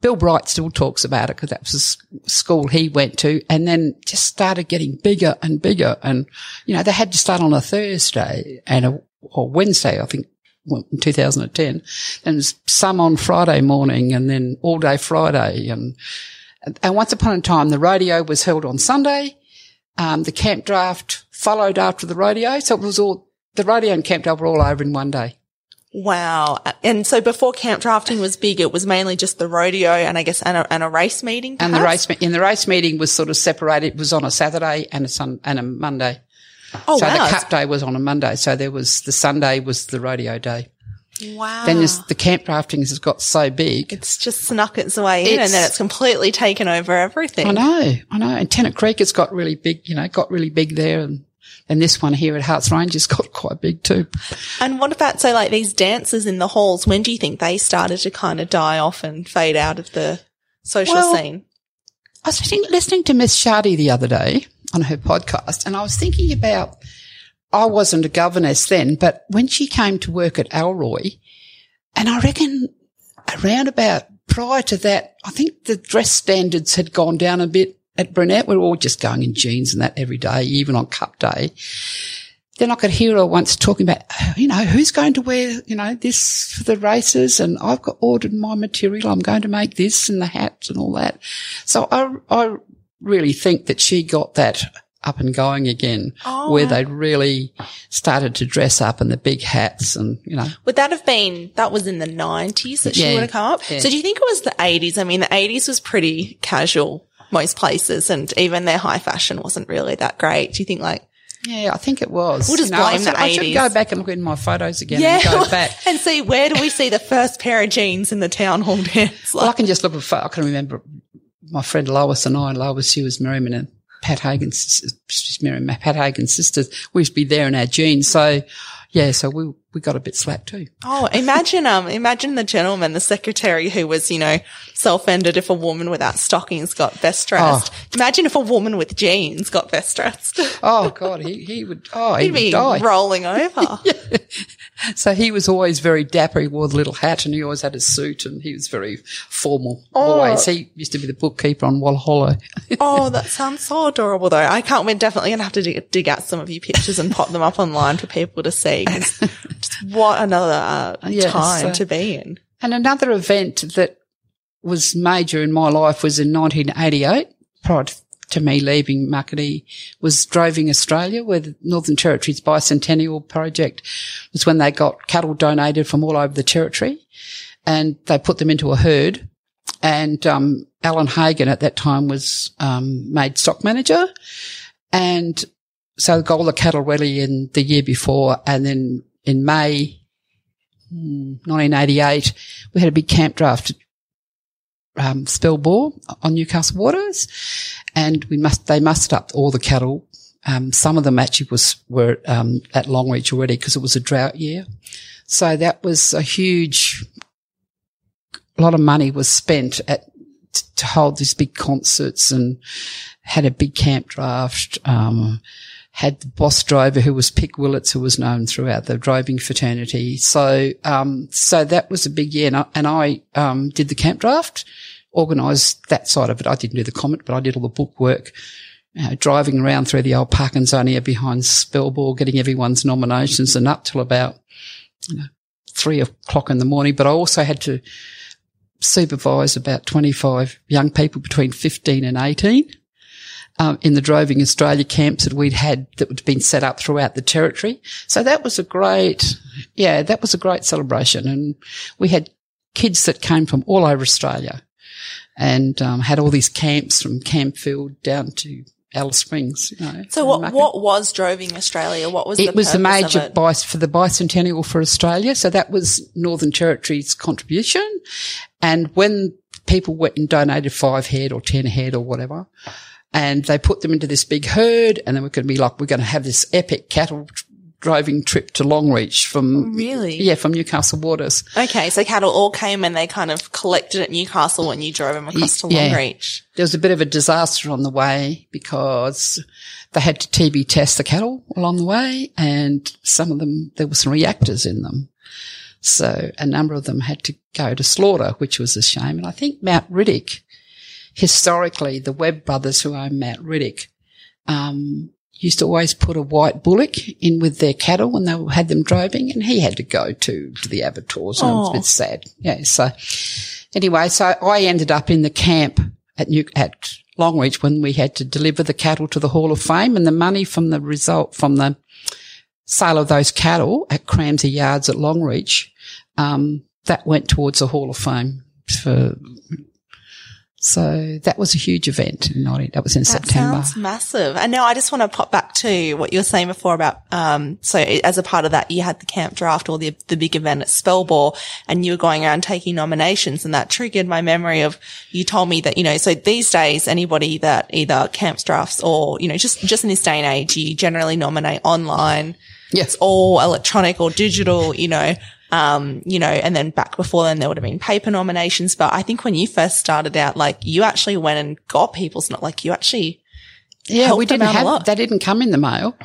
Bill Bright still talks about it because that was the school he went to, and then just started getting bigger and bigger. And you know, they had to start on a Thursday and a or Wednesday, I think, in 2010, and some on Friday morning, and then all day Friday, and and once upon a time, the rodeo was held on Sunday. Um, the camp draft followed after the rodeo, so it was all the rodeo and camp draft were all over in one day. Wow. And so before camp drafting was big, it was mainly just the rodeo and I guess and a, and a race meeting. And the race, and the race meeting was sort of separated. It was on a Saturday and a sun and a Monday. Oh, so wow. the cup day was on a Monday. So there was the Sunday was the rodeo day. Wow. Then the camp drafting has got so big. it's just snuck its way in and then it's completely taken over everything. I know, I know. And Tennant Creek has got really big, you know, got really big there. And, and this one here at Harts Range has got quite big too. And what about, so like these dancers in the halls, when do you think they started to kind of die off and fade out of the social Well, scene? I was listening, listening to Miss Shardy the other day on her podcast and I was thinking about, I wasn't a governess then, but when she came to work at Alroy, and I reckon around about prior to that, I think the dress standards had gone down a bit at Brunette. We were all just going in jeans and that every day, even on cup day. Then I could hear her once talking about, you know, who's going to wear, you know, this for the races and I've got ordered my material. I'm going to make this and the hats and all that. So I, I really think that she got that up and going again, oh, where they really started to dress up in the big hats and, you know. Would that have been, that was in the 90s that she Yeah, would have come up? yeah. So do you think it was the 80s? I mean, the 80s was pretty casual most places and even their high fashion wasn't really that great. Do you think like, Yeah, I think it was. We'll just You know, I blame the should- I should go back and look in my photos again yeah, and go back. and see where do we see the first pair of jeans in the town hall dance? Well, I can just look at, I can remember my friend Lois and I, Lois, she was Merriman and Pat Hagen's, Pat Hagen's sisters. We used to be there in our jeans. So, yeah, so we, we got a bit slapped too. oh, imagine, um, imagine the gentleman, the secretary who was, you know, so offended if a woman without stockings got best dressed. Oh. Imagine if a woman with jeans got best dressed. Oh God, he, he would, oh, he He'd be die. rolling over. So he was always very dapper. He wore the little hat and he always had a suit and he was very formal Oh. always. He used to be the bookkeeper on Walhallow. Oh, that sounds so adorable though. I can't, we're definitely going to have to dig, dig out some of your pictures and pop them up online for people to see. what another uh, Yes, time uh, to be in. And another event that was major in my life was in 1988, prior to- me leaving Muckaty, was Droving Australia, where the Northern Territory's bicentennial project was when they got cattle donated from all over the territory and they put them into a herd. And, um, Alan Hagan at that time was, um, made stock manager. And so got all the cattle rally in the year before. And then in May, 1988, we had a big camp draft um, Spellbore on Newcastle Waters, and we must they mustered up all the cattle. Um, some of them actually was were um, at Longreach already because it was a drought year. So that was a huge. A lot of money was spent at to hold these big concerts and had a big camp draft. Um, had the boss driver who was Pic Willetts, who was known throughout the driving fraternity. So, um, so that was a big year. And I, and I um, did the camp draft, organised that side of it. I didn't do the comment, but I did all the book work. Uh, driving around through the old Parkinsonia behind Spellbore, getting everyone's nominations and up till about you know, three o'clock in the morning. But I also had to supervise about 25 young people between 15 and 18 um, in the Droving Australia camps that we'd had that had been set up throughout the territory. So that was a great, yeah, that was a great celebration. And we had kids that came from all over Australia and um, had all these camps from Camfield down to Alice Springs. You know, So what, what was Droving Australia? What was It the was the major it? bice for the bicentennial for Australia. So that was Northern Territory's contribution. And when people went and donated five head or 10 head or whatever, and they put them into this big herd and then we're going to be like, we're going to have this epic cattle driving trip to Longreach from, oh, Really? yeah, from Newcastle Waters. Okay, so cattle all came and they kind of collected at Newcastle when you drove them across to Yeah. Longreach. There was a bit of a disaster on the way because they had to TB test the cattle along the way and some of them, there were some reactors in them. So a number of them had to go to slaughter, which was a shame. And I think Mount Riddock, historically, the Webb brothers who own Mount Riddock, um, used to always put a white bullock in with their cattle when they had them driving and he had to go to, to the abattoirs and it was a Oh. bit sad. Yeah. So anyway, so I ended up in the camp at New, at Longreach when we had to deliver the cattle to the Hall of Fame and the money from the result from the sale of those cattle at Cramsie Yards at Longreach, um, that went towards the Hall of Fame for, so that was a huge event. in 90 That was in That September. sounds massive. And now I just want to pop back to what you were saying before about, um, so as a part of that, you had the camp draft or the, the big event at Spellbore and you were going around taking nominations and that triggered my memory of you told me that, you know, so these days, anybody that either camps drafts or, you know, just, just in this day and age, you generally nominate online. Yes. It's all electronic or digital, you know, um, you know, and then back before then there would have been paper nominations. But I think when you first started out, like you actually went and got people's not like you actually, Yeah, we didn't have, they didn't come in the mail.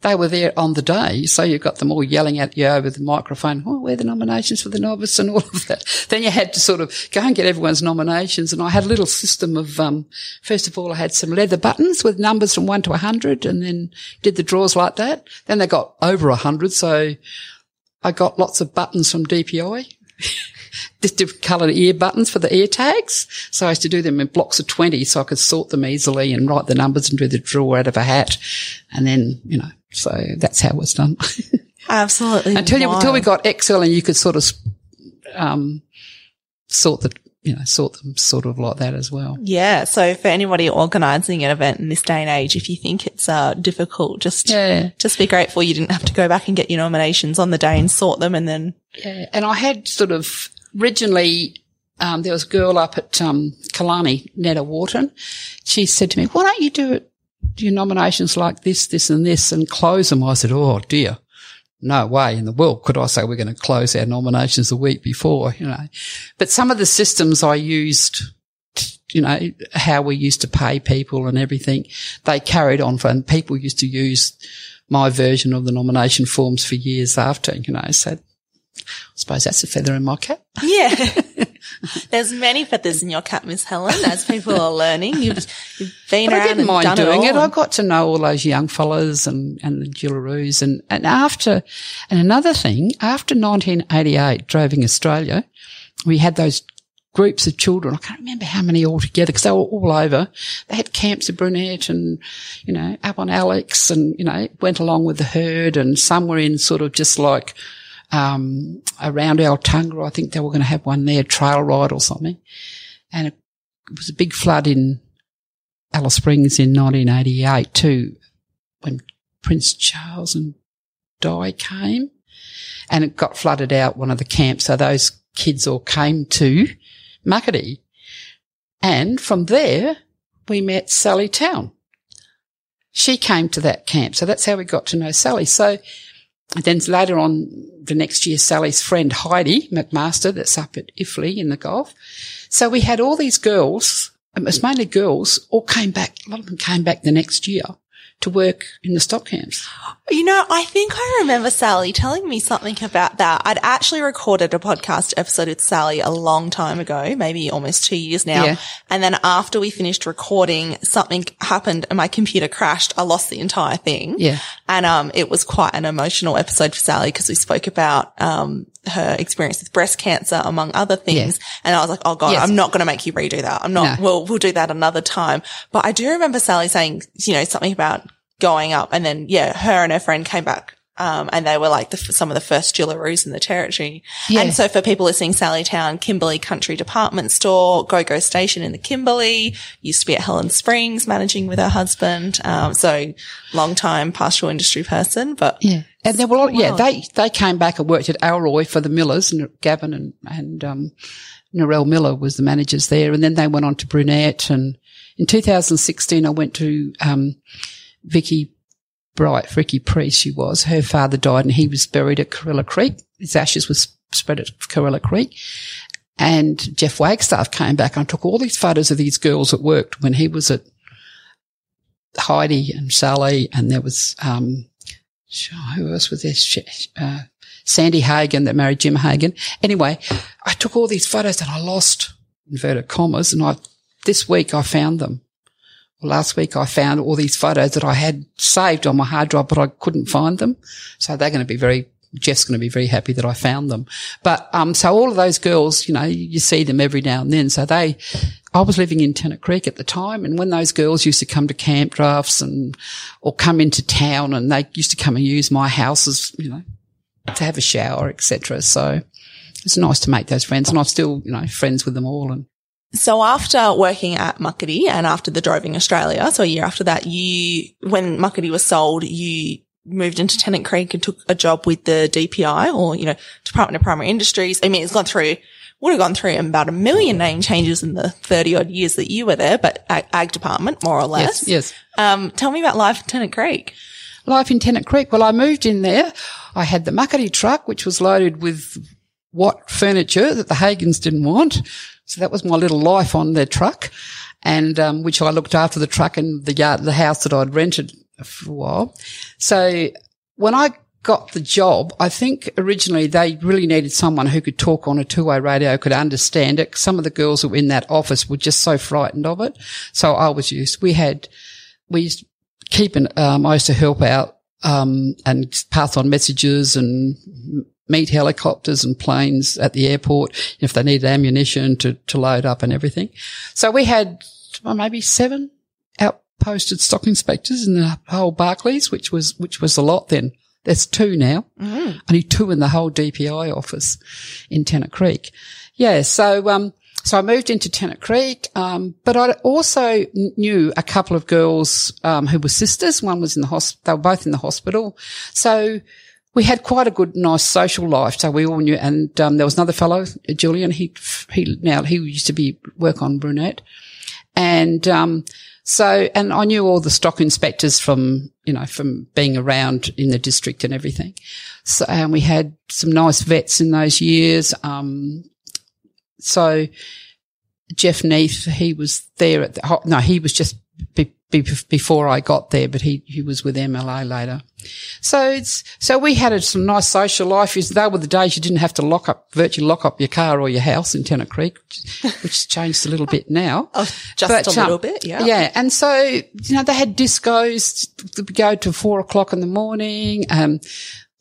They were there on the day. So you got them all yelling at you over the microphone. Oh, where are the nominations for the novice and all of that. Then you had to sort of go and get everyone's nominations. And I had a little system of, um, first of all, I had some leather buttons with numbers from one to a hundred and then did the draws like that. Then they got over a hundred. So I got lots of buttons from DPI. different coloured ear buttons for the ear tags. So I used to do them in blocks of 20 so I could sort them easily and write the numbers and do the drawer out of a hat. And then, you know, so that's how it was done. Absolutely. until you, until we got Excel and you could sort of, um, sort the, you know, sort them sort of like that as well. Yeah. So for anybody organising an event in this day and age, if you think it's uh, difficult, just Yeah. just be grateful you didn't have to go back and get your nominations on the day and sort them and then Yeah, and I had sort of originally. Um, there was a girl up at um, Kalani, Netta Wharton. She said to me, "Why don't you do it? Do your nominations like this, this, and this, and close them?" I said, "Oh dear, no way in the world could I say we're going to close our nominations the week before." You know, but some of the systems I used, you know, how we used to pay people and everything, they carried on for, and people used to use my version of the nomination forms for years after. You know, so I suppose that's a feather in my cap. Yeah. There's many feathers in your cap, Miss Helen, as people are learning. You've, you've been But I around didn't and mind doing it. it. I got to know all those young fellas and, and the Jillaroos and, and after, and another thing, after 1988, Droving Australia, we had those groups of children. I can't remember how many altogether because they were all over. They had camps at Brunette and, you know, up on Alex and, you know, went along with the herd and some were in sort of just like, um, around Arltunga. I think they were going to have one there, trail ride or something. And it, was a big flood in Alice Springs in 1988 too, when Prince Charles and Di came and it got flooded out one of the camps. So those kids all came to Muckaty. And from there, we met Sally Town. She came to that camp. So that's how we got to know Sally. So then later on the next year, Sally's friend Heidi McMaster, that's up at Iffley in the Gulf. So we had all these girls, um, it was mainly girls, all came back, a lot of them came back the next year to work in the stock camps. You know, I think I remember Sally telling me something about that. I'd actually recorded a podcast episode with Sally a long time ago, maybe almost two years now. Yeah. And then after we finished recording, something happened and my computer crashed. I lost the entire thing. Yeah. And, um, it was quite an emotional episode for Sally because we spoke about, um, her experience with breast cancer, among other things. And I was like, Oh God, Yes. I'm not going to make you redo that. I'm not, No. we'll, we'll do that another time. But I do remember Sally saying, you know, something about going up and then, yeah, her and her friend came back. Um, and they were like the, some of the first Jillaroos in the territory. Yeah. And so for people listening, Sally Town, Kimberley Country Department Store, Go Go Station in the Kimberley, used to be at Helen Springs managing with her husband. Um, so long time pastoral industry person, but Yeah. And there were, lot- yeah, they, they came back and worked at Alroy for the Millers and Gavin and, and, um, Narelle Miller was the managers there. And then they went on to Brunette. And in 2016, I went to, um, Vicky Bright, Ricky Priest, she was. Her father died and he was buried at Corella Creek. His ashes was spread at Corella Creek. And Jeff Wagstaff came back and took all these photos of these girls that worked when he was at Heidi and Sally and there was, um, sure, who else was there? Uh, Sandy Hagen that married Jim Hagen. Anyway, I took all these photos and I lost inverted commas and I, this week I found them. Last week I found all these photos that I had saved on my hard drive, but I couldn't find them. So they're going to be very, Jeff's going to be very happy that I found them. But, um, so all of those girls, you know, you see them every now and then. So they, I was living in Tennant Creek at the time. And when those girls used to come to camp drafts and, or come into town and they used to come and use my house as, you know, to have a shower, etc. So it's nice to make those friends and I'm still, you know, friends with them all and So after working at Muckaty and after the Droving Australia, so a year after that, you, when Muckaty was sold, you moved into Tennant Creek and took a job with the DPI or, you know, Department of Primary Industries. I mean, it's gone through, would have gone through about a million name changes in the 30 odd years that you were there, but ag, ag department, more or less. yes, yes. Um, tell me about life in Tennant Creek. Life in Tennant Creek. Well, I moved in there. I had the Muckaty truck, which was loaded with what furniture that the Hagans didn't want. So that was my little life on their truck and, um, which I looked after the truck and the yard, the house that I'd rented for a while. So when I got the job, I think originally they really needed someone who could talk on a two-way radio, could understand it. Some of the girls that were in that office were just so frightened of it. So I was used, we had, we used to keep an, um, I used to help out, um, and pass on messages and meet helicopters and planes at the airport if they needed ammunition to, to load up and everything. So we had well, maybe seven outposted stock inspectors in the whole Barclays, which was, which was a lot then. There's two now. Mm. Only two in the whole DPI office in Tennant Creek. Yeah. So, um, so I moved into Tennant Creek, um, but I also knew a couple of girls um, who were sisters. One was in the hospital; they were both in the hospital. So we had quite a good, nice social life. So we all knew. And um, there was another fellow, Julian. He he now he used to be work on Brunette, and um, so and I knew all the stock inspectors from you know from being around in the district and everything. So and we had some nice vets in those years. Um, so Jeff Neath, he was there at the, no, he was just be, be, before I got there, but he, he was with MLA later. So it's, so we had a, some nice social life. They were the days you didn't have to lock up, virtually lock up your car or your house in Tennant Creek, which, which has changed a little bit now. Oh, just But, a um, little bit, yeah. Yeah. And so, you know, they had discos would go to four o'clock in the morning. Um,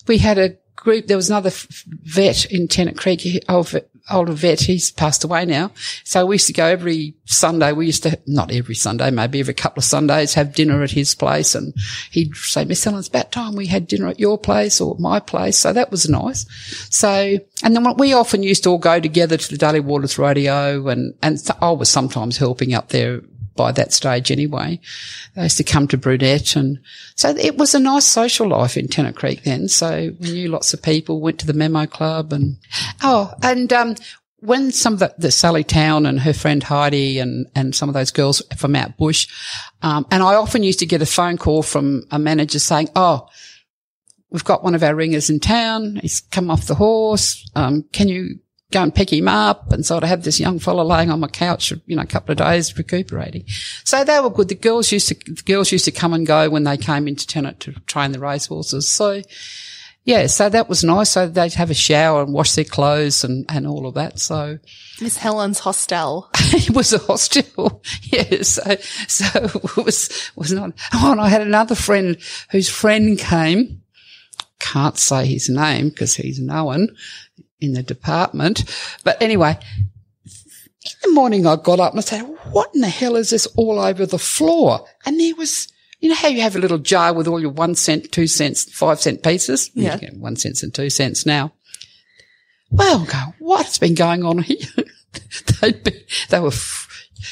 we had a group, there was another f- vet in Tennant Creek, old, vet- older vet, he's passed away now. So we used to go every Sunday. We used to, not every Sunday, maybe every couple of Sundays, have dinner at his place. And he'd say, Miss Ellen, it's about time we had dinner at your place or my place. So that was nice. So, and then we often used to all go together to the Daly Waters Rodeo and, and I was sometimes helping up there by that stage anyway. They used to come to Brunette and so it was a nice social life in Tennant Creek then. So we knew lots of people, went to the memo club and, oh, and, um, when some of the, the Sally Town and her friend Heidi and, and some of those girls from out bush, um, and I often used to get a phone call from a manager saying, Oh, we've got one of our ringers in town. He's come off the horse. Um, can you go and pick him up? And so I'd have this young fella laying on my couch, you know, a couple of days recuperating. So they were good. The girls used to, the girls used to come and go when they came into Tennant to train the racehorses. So yeah, so that was nice. So they'd have a shower and wash their clothes and, and all of that. So Miss Helen's hostel. it was a hostel. Yeah. So, so it was, was not, oh, and I had another friend whose friend came. Can't say his name because he's known in the department. But anyway, in the morning I got up and I said, what in the hell is this all over the floor? And there was, you know how you have a little jar with all your one cent, two cents, five cent pieces? Yeah. One cents and two cents now. Well, go, what's been going on here? They'd be, they were, f-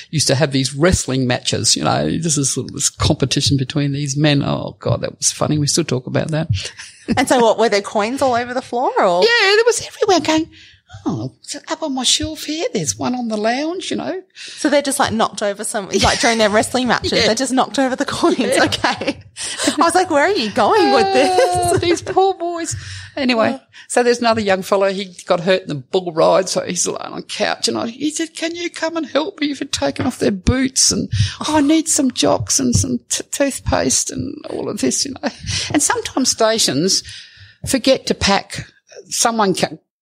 used to have these wrestling matches, you know, this is sort of this competition between these men. Oh God, that was funny. We still talk about that. And so what, were there coins all over the floor or? Yeah, there was everywhere going, oh, up on my shelf here. There's one on the lounge, you know. So they're just like knocked over some, like during their wrestling matches, Yeah. they just knocked over the coins. Okay. I was like, where are you going with Oh, this? these poor boys. Anyway, so there's another young fellow. He got hurt in the bull ride, so he's lying on a couch. And I, he said, "Can you come and help me? You've taken off their boots, and oh, I need some jocks and some t- toothpaste and all of this, you know." And sometimes stations forget to pack. Someone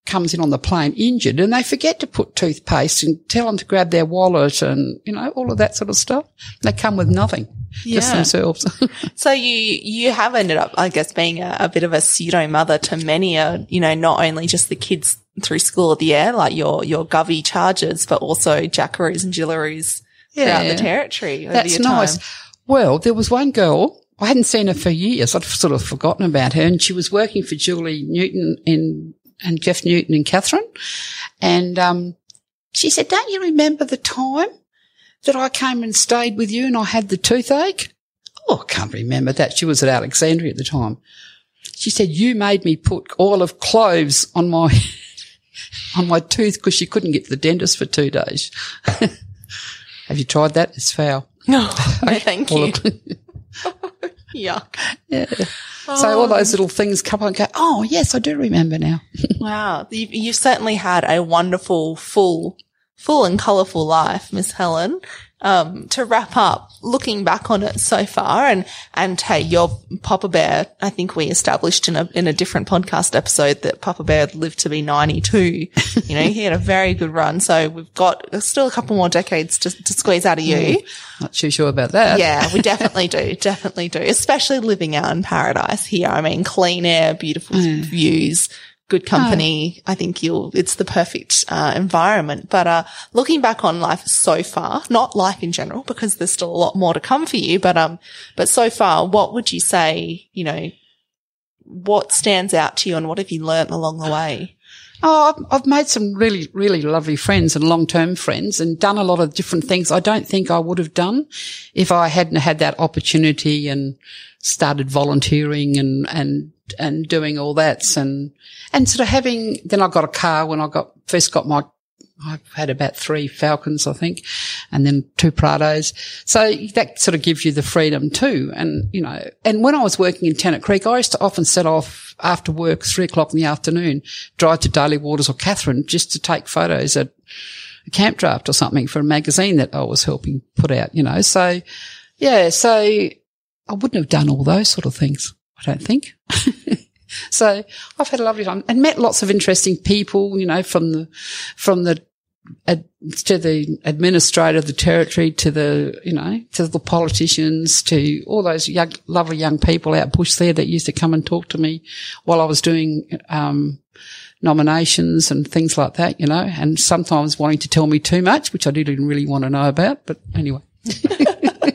comes in on the plane injured, and they forget to put toothpaste and tell them to grab their wallet and you know all of that sort of stuff. They come with nothing, just themselves. So you, you have ended up, I guess, being a, a bit of a pseudo mother to many, uh, you know, not only just the kids through school of the air, like your, your Govey charges, but also jackaroos and jillaroos throughout the territory. That's nice. Well, there was one girl, I hadn't seen her for years. I'd sort of forgotten about her and she was working for Julie Newton in, and Jeff Newton and Catherine. And, um, she said, don't you remember the time that I came and stayed with you and I had the toothache? Oh, I can't remember that. She was at Alexandria at the time. She said, you made me put oil of cloves on my, on my tooth because she couldn't get to the dentist for two days. Have you tried that? It's foul. No, no, thank you. Yuck. Yeah. So all those little things come up and go, oh, yes, I do remember now. Wow. You, you've certainly had a wonderful, full, full and colourful life, Miss Helen. Um, to wrap up, looking back on it so far and, and hey, your Papa Bear, I think we established in a, in a different podcast episode that Papa Bear lived to be 92. you know, he had a very good run. So we've got still a couple more decades to, to squeeze out of you. Not too sure about that. Yeah, we definitely do. Definitely do. Especially living out in paradise here. I mean, clean air, beautiful views, good company. I think you'll, it's the perfect, uh, environment. But, uh, looking back on life so far, not life in general, because there's still a lot more to come for you, but, um, but so far, what would you say, you know, what stands out to you and what have you learnt along the way? Oh, I've, I've made some really, really lovely friends and long-term friends and done a lot of different things I don't think I would have done if I hadn't had that opportunity and started volunteering and, and, and doing all that. And, and sort of having, then I got a car when I got, first got my I've had about three Falcons, I think, and then two Prados. So that sort of gives you the freedom too. And, you know, and when I was working in Tennant Creek, I used to often set off after work, three o'clock in the afternoon, drive to Daly Waters or Katherine just to take photos at a camp draft or something for a magazine that I was helping put out, you know. So yeah, so I wouldn't have done all those sort of things, I don't think. so I've had a lovely time and met lots of interesting people, you know, from the, from the ad, to the administrator of the territory, to the, you know, to the politicians, to all those young, lovely young people out bush there that used to come and talk to me while I was doing, um, nominations and things like that, you know, and sometimes wanting to tell me too much, which I didn't really want to know about, but anyway.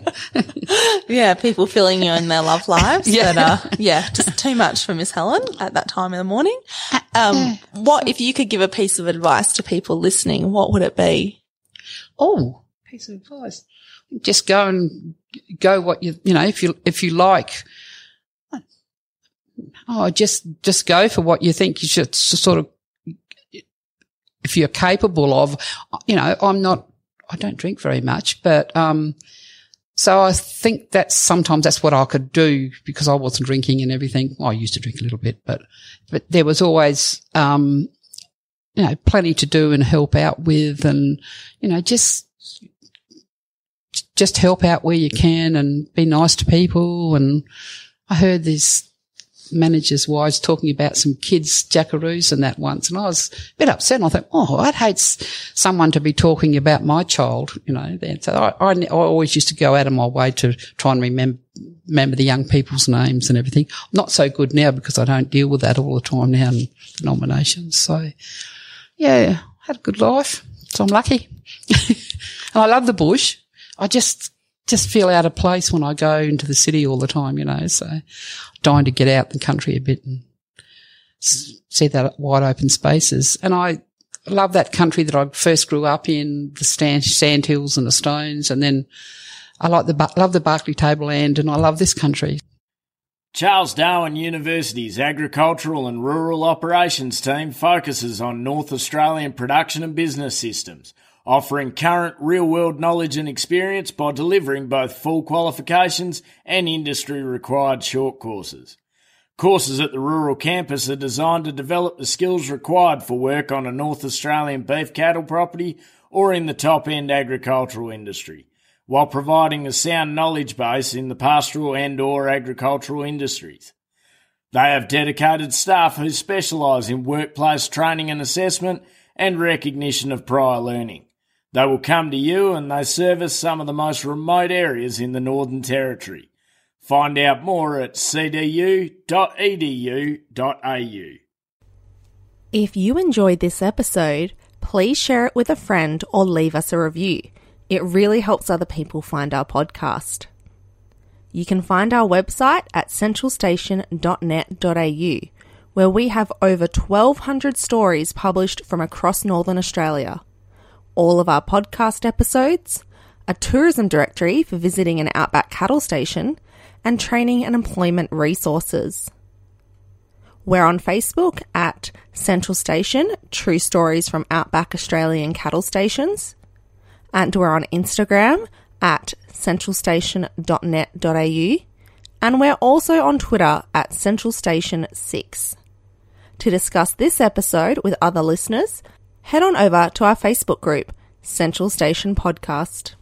yeah, people filling you in their love lives. yeah. But, uh, yeah, just too much for Miss Helen at that time in the morning. Um, what, if you could give a piece of advice to people listening, what would it be? Oh, piece of advice. Just go and go what you, you know, if you, if you like, oh, just, just go for what you think you should sort of, if you're capable of, you know, I'm not, I don't drink very much, but, um, so I think that's sometimes that's what I could do because I wasn't drinking and everything. Well, I used to drink a little bit, but, but there was always, um, you know, plenty to do and help out with and, you know, just, just help out where you can and be nice to people. And I heard this manager's wives talking about some kids jackaroos and that once. And I was a bit upset. And I thought, oh, I'd hate someone to be talking about my child, you know. Then. So I, I, I, always used to go out of my way to try and remember, remember the young people's names and everything. not so good now because I don't deal with that all the time now in nominations. So yeah, had a good life. So I'm lucky. and I love the bush. I just, just feel out of place when I go into the city all the time, you know, so dying to get out the country a bit and see that wide open spaces. And I love that country that I first grew up in, the stand, sand hills and the stones. And then I like the, love the Barkly Tableland and I love this country. Charles Darwin University's Agricultural and Rural Operations team focuses on North Australian production and business systems – offering current real world knowledge and experience by delivering both full qualifications and industry required short courses. Courses at the rural campus are designed to develop the skills required for work on a North Australian beef cattle property or in the top end agricultural industry, while providing a sound knowledge base in the pastoral and or agricultural industries. They have dedicated staff who specialise in workplace training and assessment and recognition of prior learning. They will come to you and they service some of the most remote areas in the Northern Territory. Find out more at cdu.edu.au. If you enjoyed this episode, please share it with a friend or leave us a review. It really helps other people find our podcast. You can find our website at centralstation.net.au, where we have over 1,200 stories published from across Northern Australia all of our podcast episodes, a tourism directory for visiting an outback cattle station, and training and employment resources. We're on Facebook at Central Station True Stories from Outback Australian Cattle Stations, and we're on Instagram at centralstation.net.au, and we're also on Twitter at centralstation6. To discuss this episode with other listeners, head on over to our Facebook group, Central Station Podcast.